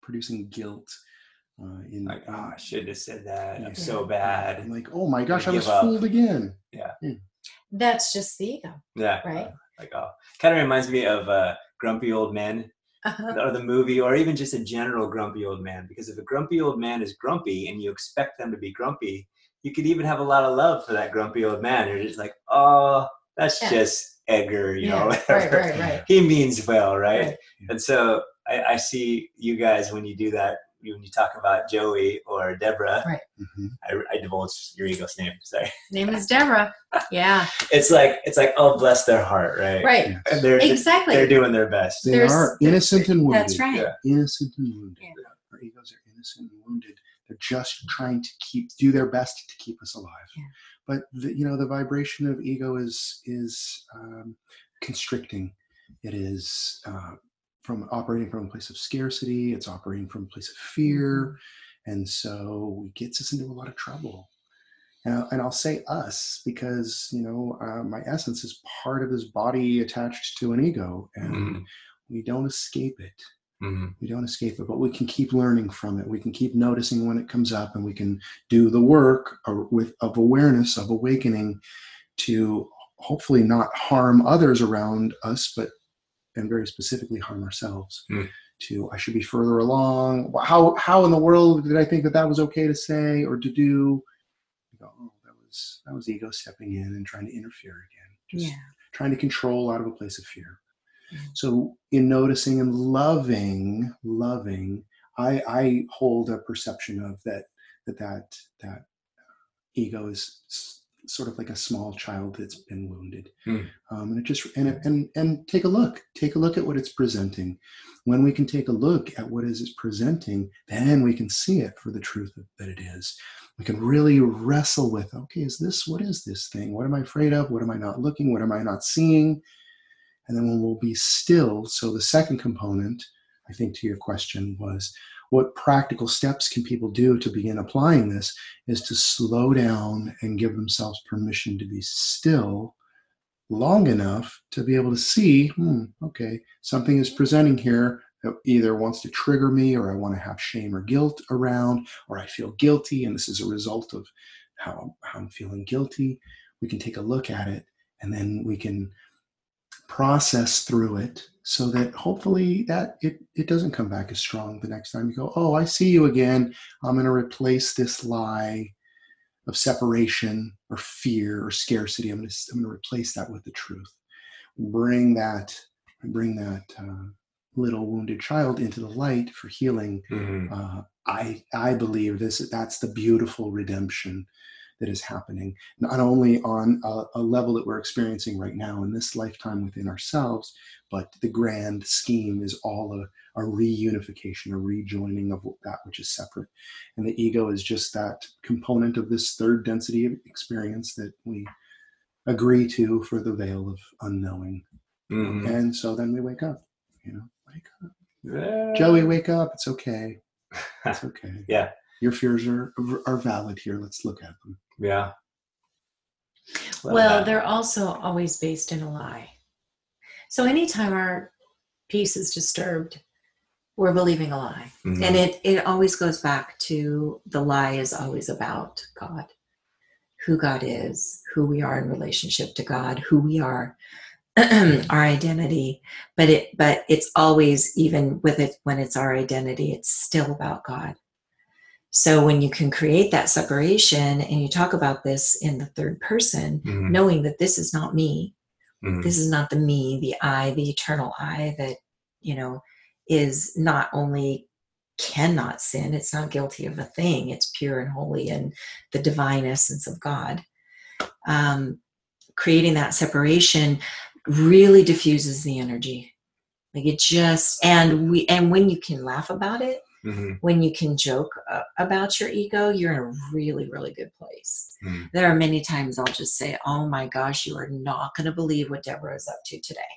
producing guilt. Uh, in Like, oh, I should have said that. I'm so bad. I'm like, oh my gosh, I was up. fooled again. Yeah. That's just the ego Yeah. right Like, oh, kind of reminds me of uh, Grumpy Old Men Uh-huh. or the movie, or even just a general grumpy old man. Because if a grumpy old man is grumpy and you expect them to be grumpy, you could even have a lot of love for that grumpy old man. You're just like, oh, that's Yeah. just Edgar, you know, Yeah, whatever. right, right, right. He means well, right? Right. And so I, I see you guys when you do that, when you talk about Joey or Deborah. Right. Mhm. I, I divulged your ego's name. Sorry. Name is Deborah. Yeah, It's like it's like oh bless their heart, right? right. Yes. And they're Exactly. they're doing their best. They There's- are innocent and wounded. That's right. Yeah. Innocent and wounded. Yeah. Our egos are innocent and wounded. They're just trying to keep do their best to keep us alive. Yeah. But the, you know, the vibration of ego is is um, constricting. It is uh, from operating from a place of scarcity. It's operating from a place of fear, and so it gets us into a lot of trouble. And I'll, and I'll say us because you know uh, my essence is part of this body attached to an ego, and Mhm. we don't escape it. Mhm. We don't escape it, but we can keep learning from it. We can keep noticing when it comes up, and we can do the work of- with of awareness of awakening to hopefully not harm others around us, but and very specifically harm ourselves. Mm. To I should be further along. How how in the world did I think that that was okay to say or to do? You go, oh, that was that was ego stepping in and trying to interfere again. Just Yeah. trying to control out of a place of fear. Mhm. So, in noticing and loving, loving, I, I hold a perception of that that that that ego is s- sort of like a small child that's been wounded, Hmm. um, and it just and and and take a look, take a look at what it's presenting. When we can take a look at what is it's presenting, then we can see it for the truth of, that it is. We can really wrestle with, okay, is this what is this thing? What am I afraid of? What am I not looking? What am I not seeing? And then when we'll be still, so the second component, I think, to your question was what practical steps can people do to begin applying this is to slow down and give themselves permission to be still long enough to be able to see, hmm, okay, something is presenting here that either wants to trigger me or I want to have shame or guilt around, or I feel guilty and this is a result of how, how I'm feeling guilty. We can take a look at it and then we can process through it so that hopefully that it, it doesn't come back as strong the next time you go oh i see you again. I'm going to replace this lie of separation or fear or scarcity. I'm going to i'm going to replace that with the truth. Bring that bring that uh, little wounded child into the light for healing. Mhm. uh, I I believe this that's the beautiful redemption that is happening not only on a, a level that we're experiencing right now in this lifetime within ourselves, but the grand scheme is all a, a reunification, a rejoining of that which is separate, and the ego is just that component of this third density of experience that we agree to for the veil of unknowing, Mhm. and so then we wake up, you know, wake up, Yeah. Joey, wake up, it's okay. It's okay. Yeah. Your fears are are valid here. Let's look at them. Yeah. Well, that- they're also always based in a lie. So anytime our peace is disturbed, we're believing a lie. Mhm. And it, it always goes back to the lie is always about God, who God is, who we are in relationship to God, who we are, our identity. But it but it's always even with it when it's our identity, it's still about God. So when you can create that separation and you talk about this in the third person, Mhm. knowing that this is not me, Mhm. this is not the me the i the eternal i that you know is not only cannot sin it's not guilty of a thing it's pure and holy and the divine essence of god um, creating that separation really diffuses the energy like it just and we and when you can laugh about it Mhm. when you can joke uh, about your ego you're in a really really good place Mhm. there are many times I'll just say, "Oh my gosh, you are not going to believe what Deborah is up to today."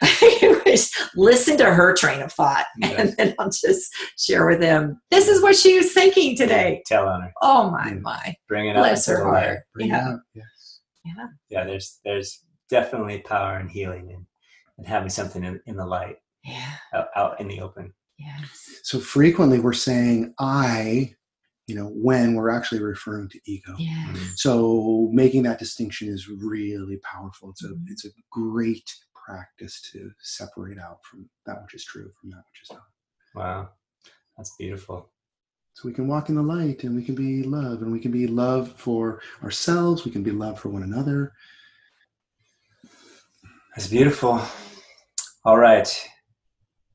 Listen to her train of thought, Yeah. and then I'll just share with them. This is what she was thinking today. Tell on her. Oh my Yeah. my, Bring it up. bless her heart. Yeah. Yes. yeah, Yeah. There's there's definitely power and healing and, in having something in, in the light, yeah, out, out in the open. Yes, So frequently we're saying I, you know, when we're actually referring to ego. yeah. Mhm. So making that distinction is really powerful. It's a Mhm. it's a great practice to separate out from that which is true from that which is not. Wow. That's beautiful. So we can walk in the light and we can be love and we can be love for ourselves. We can be love for one another. That's beautiful. All right.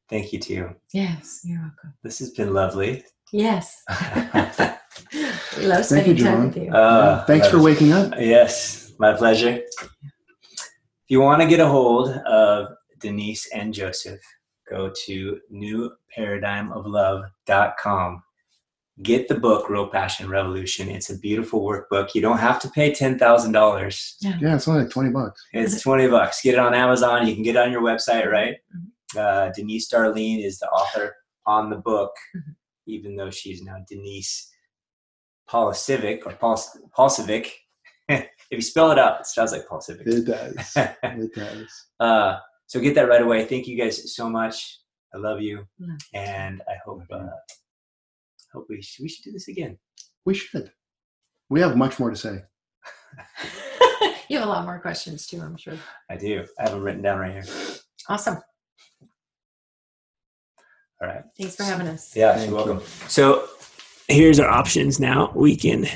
Thank you to you. Yes, you're welcome. This has been lovely. Yes. uh, we love Thank you, spending time with you. Thanks for waking up. Yes, my pleasure. If you want to get a hold of Denise and Joseph, go to newparadigmoflove.com. Get the book, Real Passion Revolution. It's a beautiful workbook. You don't have to pay $10,000. Yeah, it's only like 20 bucks. It's 20 bucks. Get it on Amazon. You can get it on your website, right? Uh, Denise Darlene is the author on the book, Mhm. even though she's now Denise Polisivic or Paul, Paulsivic. if you spell it out, it sounds like Paulsivic. It does. it does. uh, so get that right away. Thank you guys so much. I love you, Love and I hope uh, hope we should, we should do this again. We should. We have much more to say. you have a lot more questions too, I'm sure. I do. I have them written down right here. Awesome. All right. Thanks for having us. Yeah, Thank you're you. welcome. So here's our options now. We can